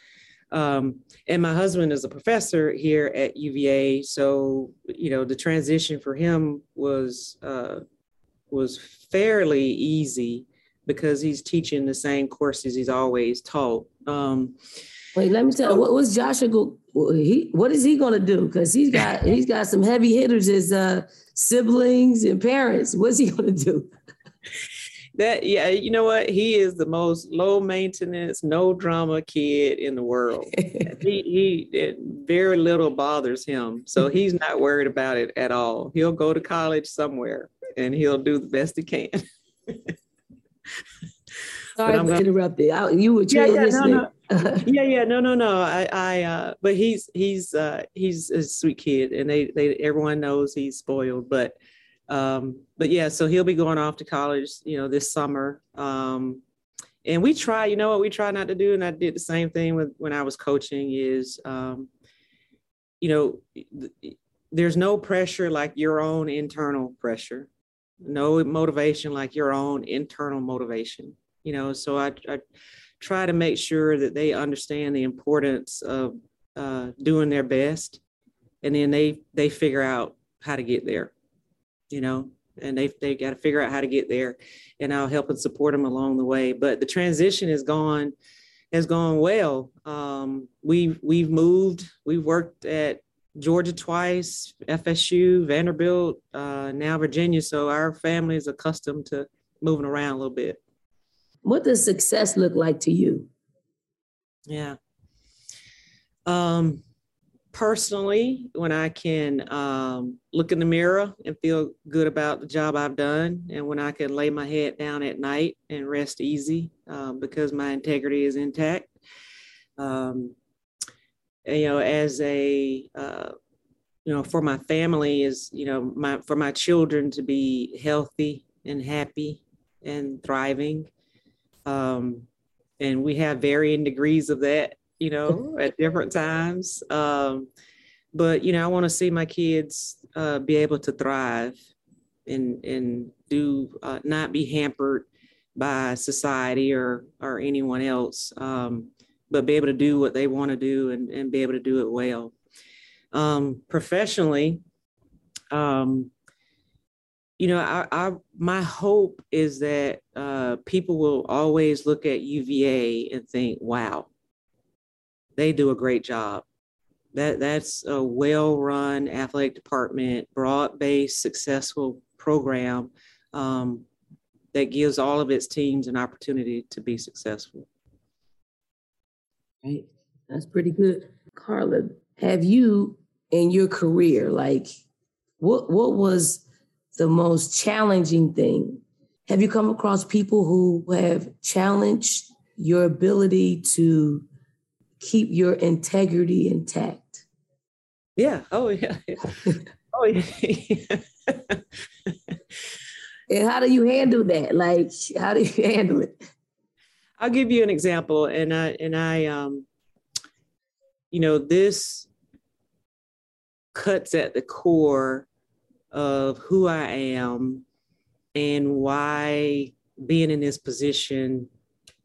um, and my husband is a professor here at UVA. So, you know, the transition for him was, uh, was fairly easy because he's teaching the same courses he's always taught. Um, Wait, let me tell you, what was Joshua go, he what is he gonna do? Because he's got *laughs* he's got some heavy hitters as uh siblings and parents. What's he gonna do? That yeah, you know what? He is the most low maintenance, no drama kid in the world. *laughs* he he very little bothers him, so *laughs* he's not worried about it at all. He'll go to college somewhere, and he'll do the best he can. Sorry to gonna, interrupt you. You were yeah, yeah, no, no. *laughs* yeah, yeah, no, no, no. I, I, uh, but he's he's uh, he's a sweet kid, and they they everyone knows he's spoiled. But um, but yeah, so he'll be going off to college, you know, this summer. Um, and we try, you know, what we try not to do, and I did the same thing with when I was coaching. Is um, you know, there's no pressure like your own internal pressure, no motivation like your own internal motivation you know so i, I try to make sure that they understand the importance of uh, doing their best. And then they they figure out how to get there you know and they they got to figure out how to get there. And i'll help and support them along the way. But the transition has gone has gone well. Um, we've we've moved we've worked at georgia twice fsu vanderbilt uh, now virginia. So our family is accustomed to moving around a little bit what does success look like to you? Yeah. Um, personally, when I can um, look in the mirror and feel good about the job I've done, and when I can lay my head down at night and rest easy um, because my integrity is intact. Um, and, you know, as a uh, you know, for my family is you know my for my children to be healthy and happy and thriving um, and we have varying degrees of that, you know, *laughs* at different times. Um, but you know, I want to see my kids uh, be able to thrive and and do uh, not be hampered by society or or anyone else, um, but be able to do what they want to do and, and be able to do it well. Um, professionally, um, you know, I, I, my hope is that uh, people will always look at UVA and think, "Wow, they do a great job." That that's a well-run athletic department, broad-based, successful program um, that gives all of its teams an opportunity to be successful. Right. That's pretty good. Carla, have you in your career, like what what was the most challenging thing? Have you come across people who have challenged your ability to keep your integrity intact? Yeah. Oh yeah. *laughs* oh yeah. *laughs* and how do you handle that? Like, how do you handle it? I'll give you an example, and I and I um, you know, this cuts at the core of who I am and why being in this position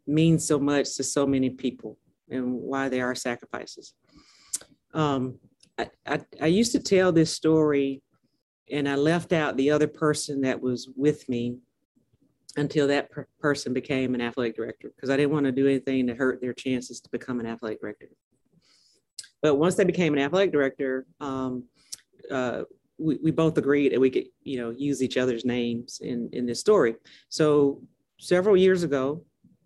means so much to so many people and why there are sacrifices. Um, I, I, I used to tell this story and I left out the other person that was with me until that per- person became an athletic director because I didn't want to do anything to hurt their chances to become an athletic director. But once they became an athletic director, um, uh, we, we both agreed that we could, you know, use each other's names in, in this story. So several years ago,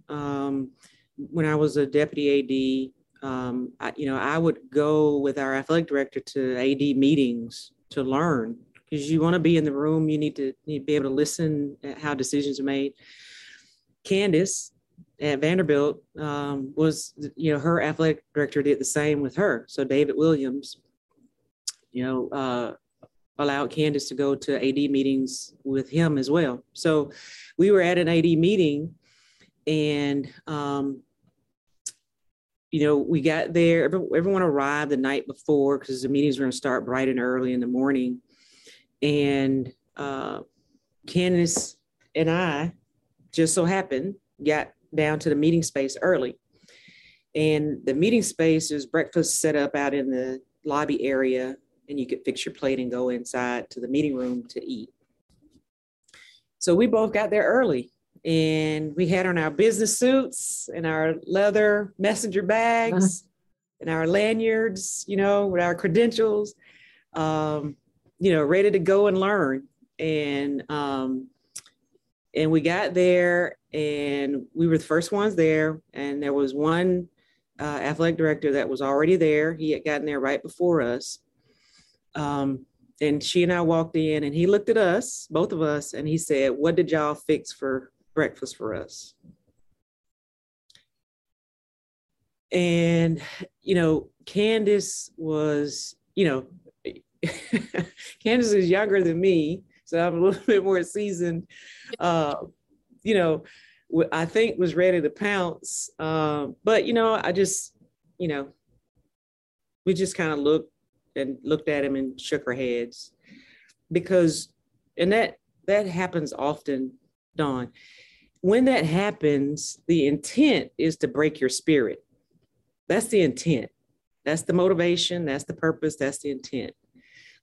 um, when I was a deputy AD, um, I, you know, I would go with our athletic director to AD meetings to learn because you want to be in the room. You need to, need to be able to listen at how decisions are made. Candice at Vanderbilt um, was, you know, her athletic director did the same with her. So David Williams, you know, uh, allowed Candice to go to AD meetings with him as well. So we were at an AD meeting and, um, you know, we got there, everyone arrived the night before because the meetings were going to start bright and early in the morning. And uh, Candice and I just so happened got down to the meeting space early. And the meeting space is breakfast set up out in the lobby area, and you could fix your plate and go inside to the meeting room to eat. So we both got there early and we had on our business suits and our leather messenger bags uh-huh. and our lanyards, you know, with our credentials, um, you know, ready to go and learn. And um, and we got there and we were the first ones there and there was one uh, athletic director that was already there he had gotten there right before us um, and she and i walked in and he looked at us both of us and he said what did y'all fix for breakfast for us and you know candice was you know *laughs* candice is younger than me so I'm a little *laughs* bit more seasoned. Uh, you know, I think was ready to pounce. Um, but you know, I just, you know, we just kind of looked and looked at him and shook our heads because, and that that happens often, Dawn. When that happens, the intent is to break your spirit. That's the intent. That's the motivation. That's the purpose. That's the intent.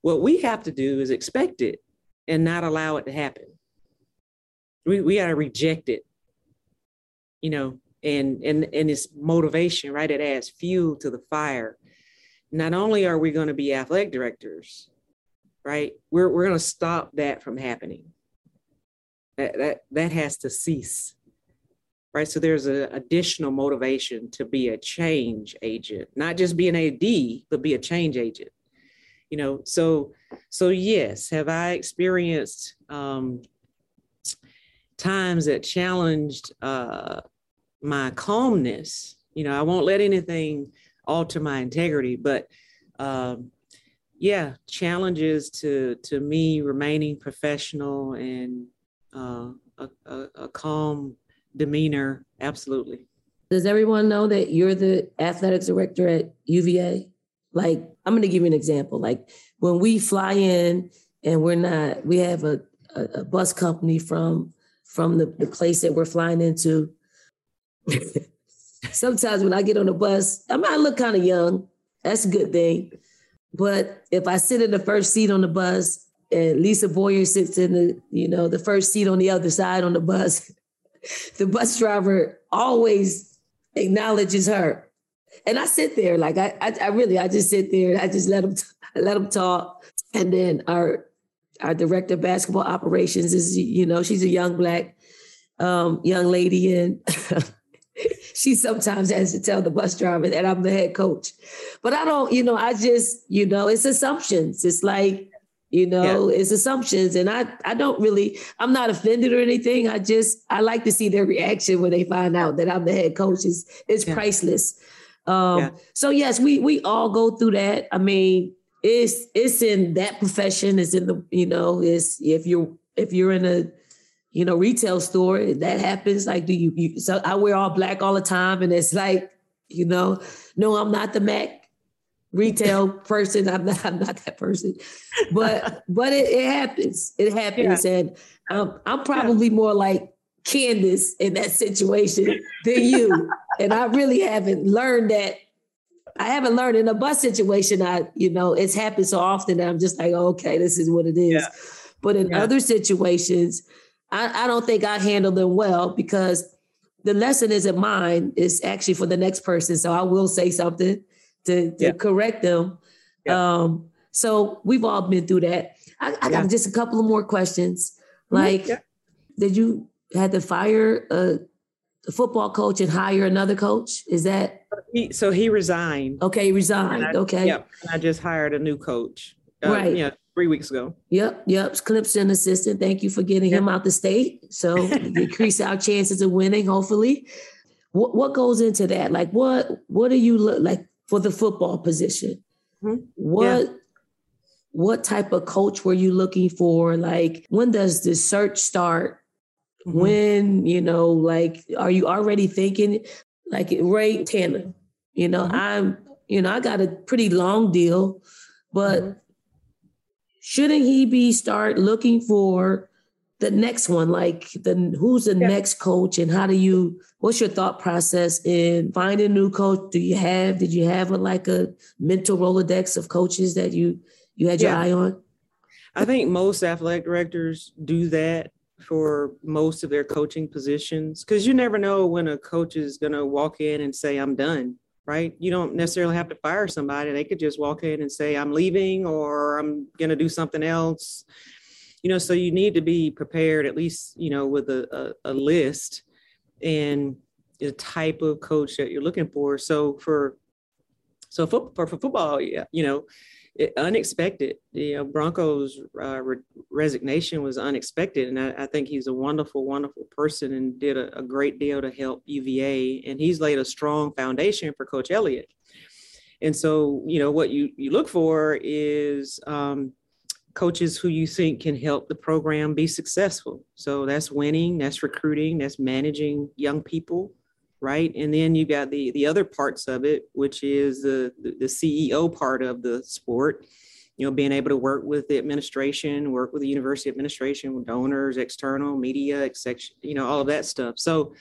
What we have to do is expect it and not allow it to happen. We we gotta reject it, you know, and and and it's motivation, right? It adds fuel to the fire. Not only are we going to be athletic directors, right? We're we're going to stop that from happening. That that that has to cease. Right. So there's an additional motivation to be a change agent, not just be an AD, but be a change agent you know so so yes have i experienced um times that challenged uh my calmness you know i won't let anything alter my integrity but um yeah challenges to to me remaining professional and uh, a, a, a calm demeanor absolutely does everyone know that you're the athletics director at uva like, I'm going to give you an example. Like, when we fly in and we're not, we have a, a, a bus company from from the, the place that we're flying into. *laughs* Sometimes when I get on the bus, I mean, I look kind of young. That's a good thing. But if I sit in the first seat on the bus and Lisa Boyer sits in the, you know, the first seat on the other side on the bus, *laughs* the bus driver always acknowledges her and I sit there like I, I, I really I just sit there. And I just let them *laughs* let them talk, and then our our director of basketball operations is you know she's a young black um, young lady, and *laughs* *laughs* she sometimes has to tell the bus driver that I'm the head coach. But I don't, you know, I just, you know, it's assumptions. It's like, you know, yeah. it's assumptions. And I I don't really, I'm not offended or anything. I just I like to see their reaction when they find out that I'm the head coach. Is it's yeah. priceless. Um, yeah. so yes, we we all go through that. I mean, it's it's in that profession, it's in the, you know, it's if you're if you're in a you know, retail store, that happens. Like, do you, you so I wear all black all the time, and it's like, you know, no, I'm not the Mac retail *laughs* person. I'm not, I'm not that person. But but it, it happens. It happens. Yeah. And um, I'm probably yeah. more like Candice in that situation than you. and I really haven't learned that. I haven't learned in a bus situation. I, you know, it's happened so often that I'm just like, okay, this is what it is. Yeah. But in other situations, I, I don't think I handle them well because the lesson isn't mine, it's actually for the next person. So I will say something to, to yeah. correct them. Yeah. Um, so we've all been through that. I, I got just a couple of more questions. Mm-hmm. Like, yeah. did you had to fire a, football coach and hire another coach? Is that he, so? He resigned. Okay, he resigned. I, okay. Yep. I just hired a new coach. Uh, right. Yeah three weeks ago. Yep, yep. Clemson assistant. Thank you for getting yep. him out the state. So *laughs* increase our chances of winning, hopefully. What what goes into that? Like what what do you look like for the football position? Mm-hmm. What yeah. what type of coach were you looking for? Like when does the search start? Mm-hmm. When, you know, like are you already thinking like Ray Tanner? You know, mm-hmm. I'm, you know, I got a pretty long deal, but mm-hmm shouldn't he be start looking for the next one like the who's the yeah. next coach and how do you what's your thought process in finding a new coach do you have did you have a, like a mental rolodex of coaches that you you had your yeah. eye on i think most athletic directors do that for most of their coaching positions because you never know when a coach is going to walk in and say i'm done right? You don't necessarily have to fire somebody. They could just walk in and say, I'm leaving or I'm going to do something else. You know, so you need to be prepared at least, you know, with a, a, a list and the type of coach that you're looking for. So for so for, for, for football, yeah, you know, it, unexpected. You know, Bronco's uh, re- resignation was unexpected, and I, I, think he's a wonderful, wonderful person and did a, a, great deal to help UVA. And he's laid a strong foundation for Coach Elliott. And so, you know, what you you look for is um, coaches who you think can help the program be successful. So that's winning, that's recruiting, that's managing young people right? And then you got the the other parts of it, which is the the CEO part of the sport. You know, being able to work with the administration, work with the university administration, with donors, external media, etc. You know, all of that stuff. So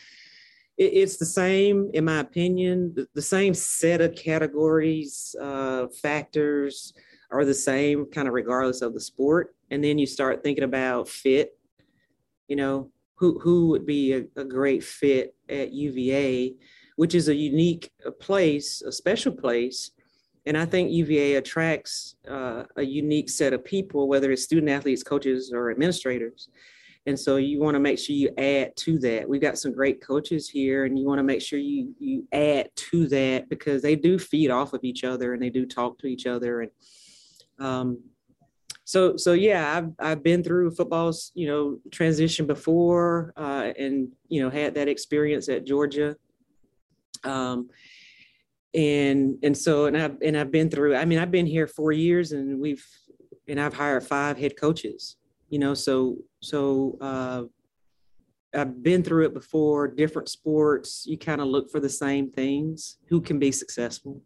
it, it's the same, in my opinion, the, the same set of categories, uh, factors are the same, kind of regardless of the sport. And then you start thinking about fit. You know, who who would be a, a great fit at UVA, which is a unique place, a special place. And I think UVA attracts uh, a unique set of people, whether it's student athletes, coaches, or administrators. And so you want to make sure you add to that. We've got some great coaches here, and you want to make sure you you add to that because they do feed off of each other and they do talk to each other. And um, so so yeah i've i've been through football's you know transition before uh, and you know had that experience at georgia um and and so and i've and i've been through i mean i've been here four years and we've and i've hired five head coaches you know so so uh I've been through it before, different sports. You kind of look for the same things. Who can be successful?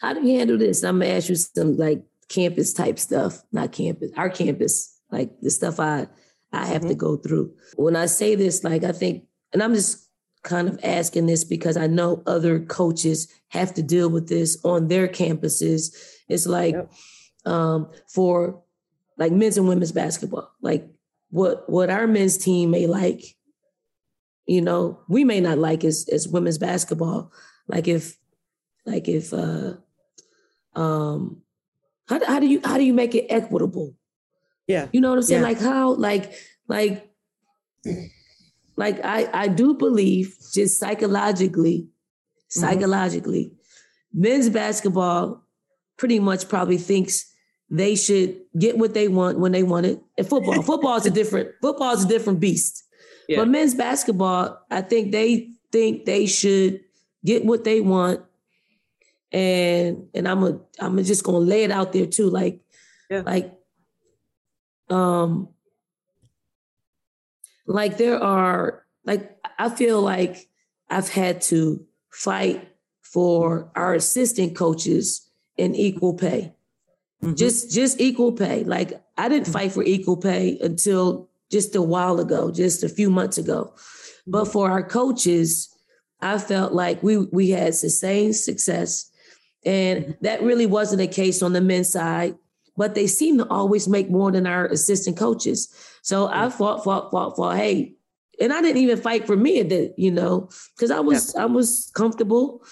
How do you handle this? I'm gonna ask you some like campus type stuff, not campus, our campus, like the stuff I I have mm-hmm. to go through. When I say this, like I think, and I'm just kind of asking this because I know other coaches have to deal with this on their campuses. It's like yep. um, for like men's and women's basketball, like what what our men's team may like, you know, we may not like as as women's basketball. Like if like if uh um how, how do you how do you make it equitable? Yeah. You know what I'm saying? Yeah. Like how like like like I I do believe just psychologically, mm-hmm. psychologically, mm-hmm. men's basketball pretty much probably thinks they should get what they want when they want it. And football, *laughs* football is a different football is a different beast. Yeah. But men's basketball, I think they think they should get what they want. And and I'm a I'm just gonna lay it out there too. Like, yeah. like um like there are like I feel like I've had to fight for our assistant coaches in equal pay. Mm-hmm. Just just equal pay. Like I didn't fight for equal pay until just a while ago, just a few months ago. But for our coaches, I felt like we we had sustained success. And mm-hmm. that really wasn't the case on the men's side, but they seem to always make more than our assistant coaches. So I fought, fought, fought, fought. Hey, and I didn't even fight for me that, you know, because I was I was comfortable.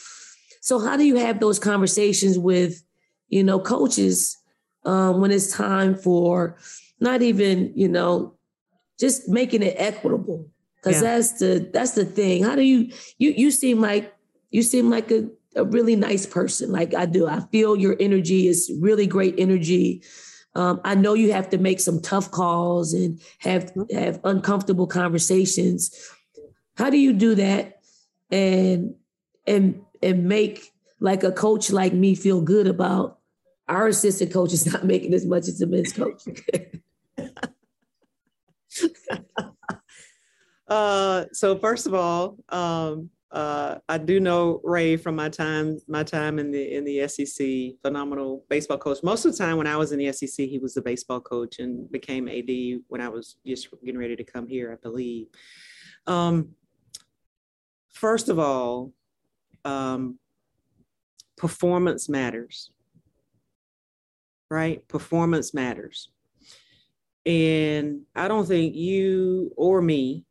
So how do you have those conversations with, you know, coaches um, when it's time for not even, you know, just making it equitable? Because yeah. that's the that's the thing. How do you you you seem like you seem like a, a really nice person, like I do. I feel your energy is really great energy. Um, I know you have to make some tough calls and have mm-hmm. have uncomfortable conversations. How do you do that and and and make like a coach like me feel good about our assistant coach is *laughs* not making as much as the men's coach? *laughs* uh, so first of all, um, uh, I do know Ray from my time my time in the in the SEC, phenomenal baseball coach. Most of the time when I was in the SEC, he was the baseball coach and became AD when I was just getting ready to come here, I believe. Um, first of all, um, performance matters, right? Performance matters. And I don't think you or me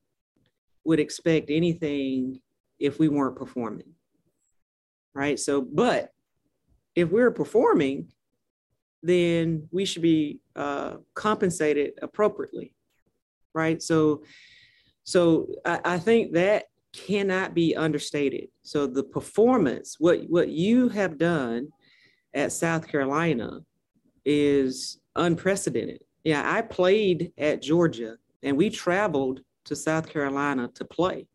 would expect anything if we weren't performing. Right. So, but if we're performing, then we should be uh, compensated appropriately. Right. So, so I, I think that cannot be understated. So the performance, what what you have done at South Carolina is unprecedented. Yeah, I played at Georgia and we traveled to South Carolina to play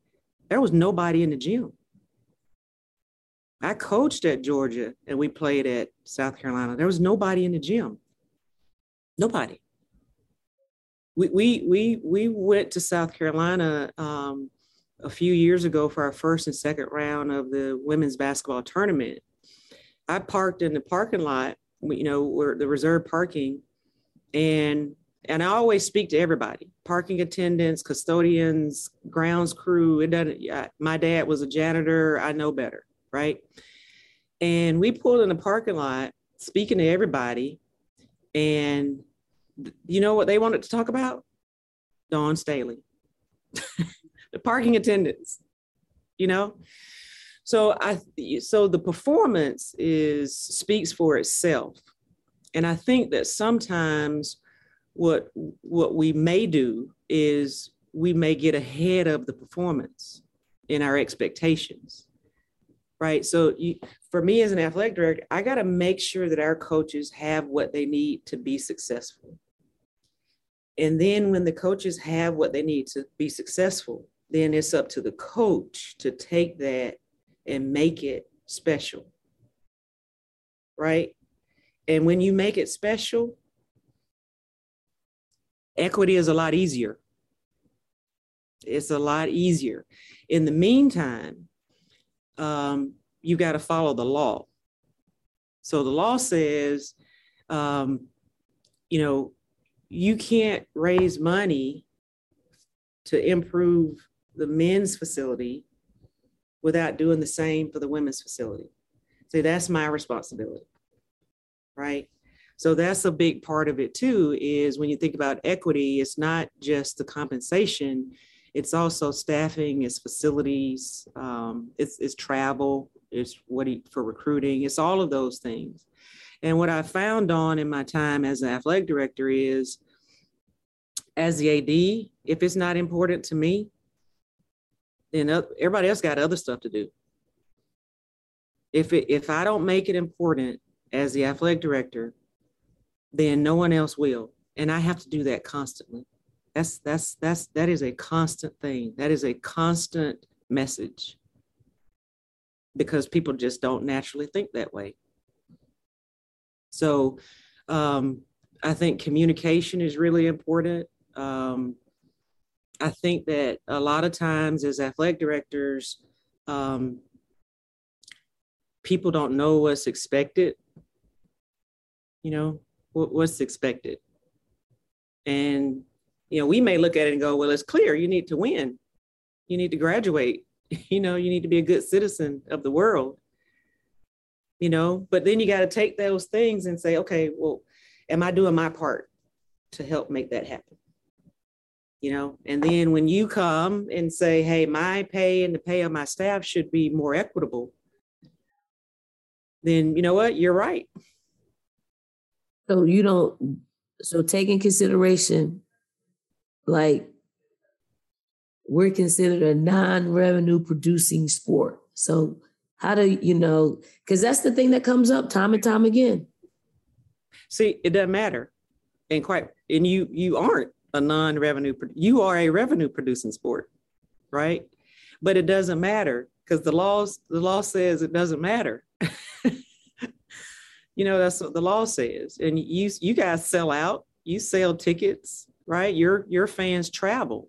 there was nobody in the gym. I coached at Georgia and we played at South Carolina. There was nobody in the gym. Nobody. We we we we went to South Carolina um, a few years ago for our first and second round of the women's basketball tournament. I parked in the parking lot, you know, where the reserve parking, and and I always speak to everybody parking attendants, custodians, grounds crew. It doesn't, my dad was a janitor. I know better, right? And we pulled in the parking lot speaking to everybody. And you know what they wanted to talk about? Dawn Staley, *laughs* the parking attendants, you know? So I so the performance is speaks for itself. And I think that sometimes what what we may do is we may get ahead of the performance in our expectations right? So you, for me as an athletic director i got to make sure that our coaches have what they need to be successful. And then when the coaches have what they need to be successful then it's up to the coach to take that and make it special right? And when you make it special equity is a lot easier. It's a lot easier. In the meantime, um, you got to follow the law. So the law says, um, you know, you can't raise money to improve the men's facility without doing the same for the women's facility. So that's my responsibility, right? So that's a big part of it too, is when you think about equity, it's not just the compensation, it's also staffing, it's facilities, um, it's, it's travel, it's what for recruiting, it's all of those things. And what I found on in my time as an athletic director is as the AD, if it's not important to me, then everybody else got other stuff to do. If it, if I don't make it important as the athletic director, then no one else will, and I have to do that constantly. That's that's that's that is a constant thing. That is a constant message because people just don't naturally think that way. So um, I think communication is really important. Um, I think that a lot of times as athletic directors, um, people don't know what's expected. You know, what's expected. And, you know, we may look at it and go, well, it's clear you need to win. You need to graduate. *laughs* You know, you need to be a good citizen of the world. You know, but then you got to take those things and say, okay, well, am I doing my part to help make that happen? You know, and then when you come and say, hey, my pay and the pay of my staff should be more equitable, then you know what? You're right. So you don't, so take in consideration, like we're considered a non-revenue producing sport. So how do you know? Because that's the thing that comes up time and time again. See, it doesn't matter, and quite, and you you aren't a non-revenue. You are a revenue producing sport, right? But it doesn't matter because the laws the law says it doesn't matter. *laughs* you know that's what the law says, and you you guys sell out. You sell tickets, right? Your your fans travel,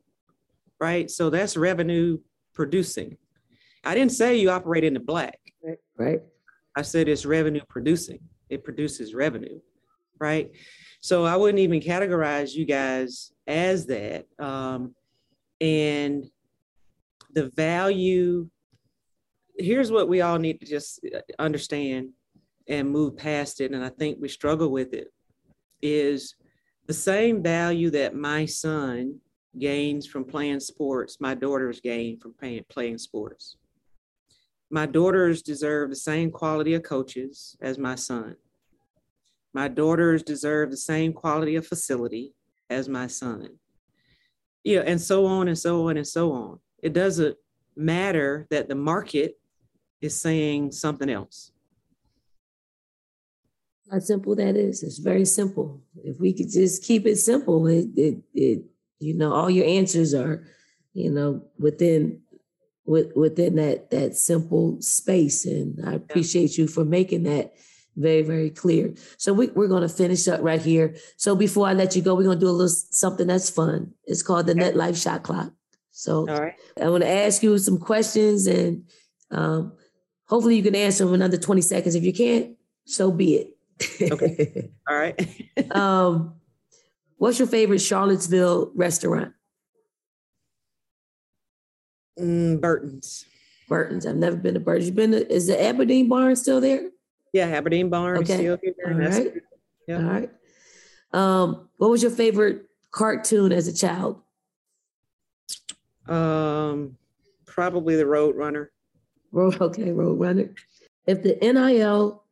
right? So that's revenue producing. I didn't say you operate in the black. Right. I said it's revenue producing. It produces revenue right? So I wouldn't even categorize you guys as that. Um, and the value, here's what we all need to just understand and move past it. And I think we struggle with it is the same value that my son gains from playing sports, my daughters gain from playing, playing sports. My daughters deserve the same quality of coaches as my son. My daughters deserve the same quality of facility as my son. Yeah, and so on and so on and so on. It doesn't matter that the market is saying something else. How simple that is. It's very simple. If we could just keep it simple, it, it, it you know, all your answers are, you know, within with, within that that simple space. And I appreciate you for making that very, very clear. So we, we're going to finish up right here. So before I let you go, we're going to do a little something that's fun. It's called the Net Life Shot Clock. So All right. I want to ask you some questions and um, hopefully you can answer them in under 20 seconds. If you can't, so be it. Okay. *laughs* All right. *laughs* um, what's your favorite Charlottesville restaurant? Mm, Burton's. Burton's. I've never been to Burton's. You been to, is the Aberdeen Barn still there? Yeah, Aberdeen Barn okay. still here. All right. Yeah. All right. Um, what was your favorite cartoon as a child? Um, probably the Road Runner. Road, *laughs* okay, Road Runner. If the NIL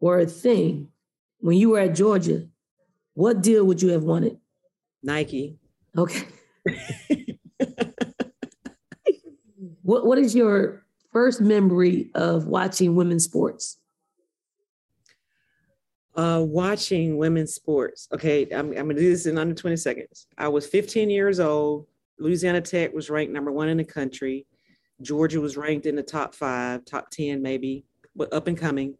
were a thing when you were at Georgia, what deal would you have wanted? Nike. Okay. *laughs* what What is your first memory of watching women's sports? uh, watching women's sports. Okay, I'm, I'm gonna do this in under 20 seconds. I was 15 years old. Louisiana Tech was ranked number one in the country. Georgia was ranked in the top five, top 10 maybe, but up and coming.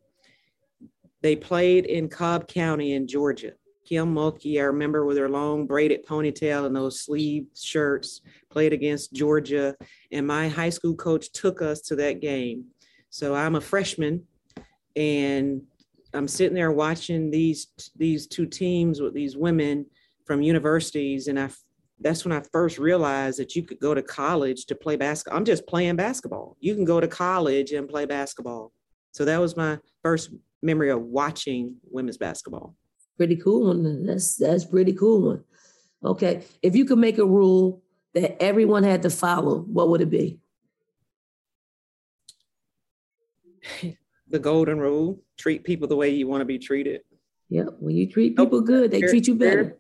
They played in Cobb County in Georgia. Kim Mulkey, I remember with her long braided ponytail and those sleeve shirts, played against Georgia. And my high school coach took us to that game. So I'm a freshman and I'm sitting there watching these these two teams with these women from universities, and I that's when I first realized that you could go to college to play basketball. I'm just playing basketball. You can go to college and play basketball. So that was my first memory of watching women's basketball. Pretty cool one. That's that's pretty cool one. Okay, if you could make a rule that everyone had to follow, what would it be? the golden rule treat people the way you want to be treated. Yep. when you treat people good, they very, treat you better. Very,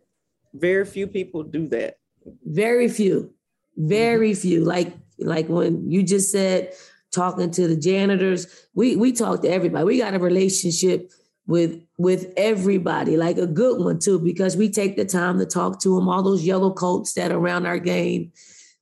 very, few people do that. Very few. Very mm-hmm. few. Like Like when you just said talking to the janitors, we we talk to everybody. We got a relationship with with everybody, like a good one too, because we take the time to talk to them. All those yellow coats that are around our game,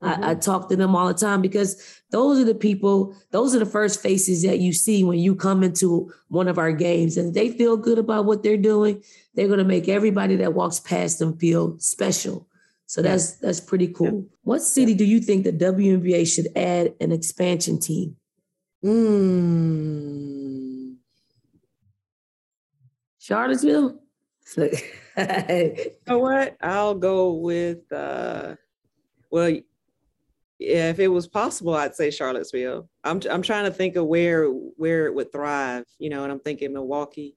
mm-hmm. I, I talk to them all the time because those are the people, those are the first faces that you see when you come into one of our games, and they feel good about what they're doing. They're going to make everybody that walks past them feel special. So that's that's pretty cool. What city do you think the WNBA should add an expansion team? Hmm. Charlottesville. *laughs* *laughs* you know what? I'll go with. uh Well, yeah, if it was possible, I'd say Charlottesville. I'm I'm trying to think of where where it would thrive. You know, and I'm thinking Milwaukee.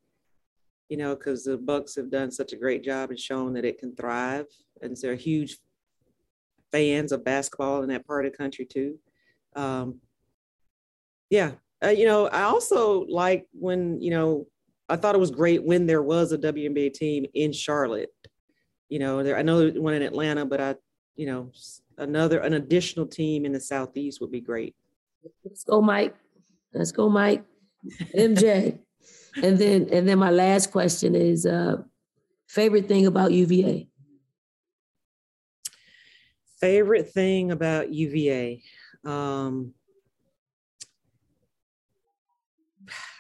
You know, because the Bucks have done such a great job and shown that it can thrive and they're huge fans of basketball in that part of the country too. Um, yeah, uh, you know, I also like when you know I thought it was great when there was a WNBA team in Charlotte. You know, there I know one in Atlanta, but I, you know, another an additional team in the southeast would be great. Let's go, Mike. Let's go, Mike. MJ. and then and then my last question is uh favorite thing about UVA favorite thing about UVA. Um,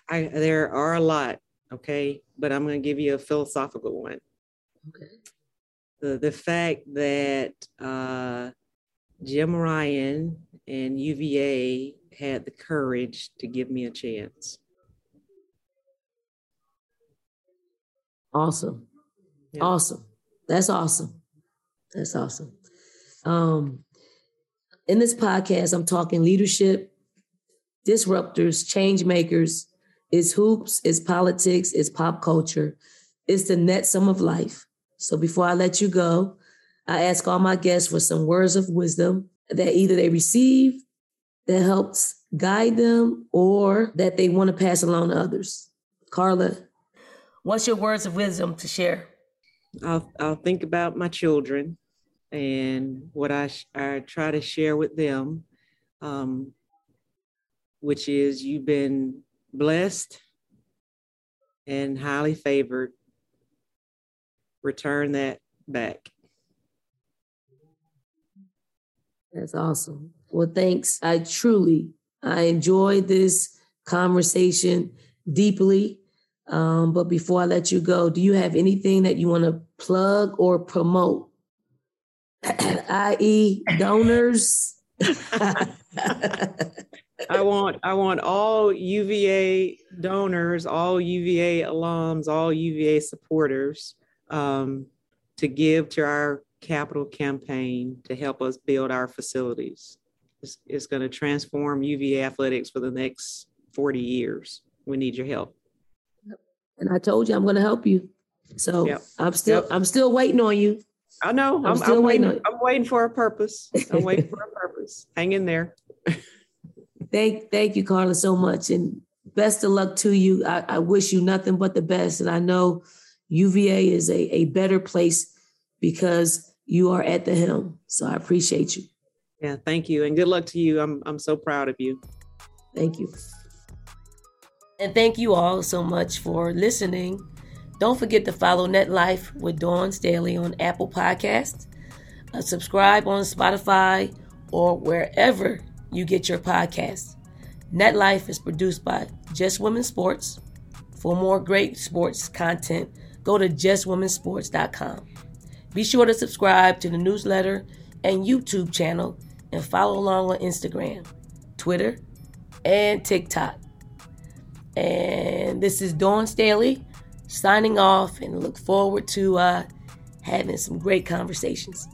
I, there are a lot, okay, but I'm going to give you a philosophical one. Okay. The, the fact that uh, Jim Ryan and UVA had the courage to give me a chance. Awesome. Yeah. Awesome. That's awesome. That's awesome. Um, in this podcast, I'm talking leadership, disruptors, change makers. It's hoops, it's politics, it's pop culture, it's the net sum of life. So before I let you go, I ask all my guests for some words of wisdom that either they receive that helps guide them or that they want to pass along to others. Carla, what's your words of wisdom to share? I'll, I'll think about my children and what I, I try to share with them, um, which is you've been blessed and highly favored. Return that back. That's awesome. Well, thanks. I truly I enjoyed this conversation deeply. Um, but before I let you go, do you have anything that you want to plug or promote *coughs* i.e., donors. *laughs* I want I want all UVA donors, all UVA alums, all UVA supporters um, to give to our capital campaign to help us build our facilities. It's, it's going to transform UVA athletics for the next 40 years. We need your help. And I told you I'm going to help you. So yep. I'm still yep. I'm still waiting on you. I know. I'm, I'm still I'm waiting. waiting I'm waiting for a purpose. I'm waiting for a *laughs* purpose. Hang in there. thank, thank you, Carla, so much, and best of luck to you. I, I, wish you nothing but the best, and I know UVA is a, a better place because you are at the helm. So I appreciate you. Yeah, thank you, and good luck to you. I'm I'm so proud of you. Thank you. And thank you all so much for listening don't forget to follow NetLife with Dawn Staley on Apple Podcasts. Uh, subscribe on Spotify or wherever you get your podcasts. NetLife is produced by Just Women Sports. For more great sports content, go to justwomensports.com. Be sure to subscribe to the newsletter and YouTube channel and follow along on Instagram, Twitter, and TikTok. And this is Dawn Staley signing off and look forward to uh, having some great conversations.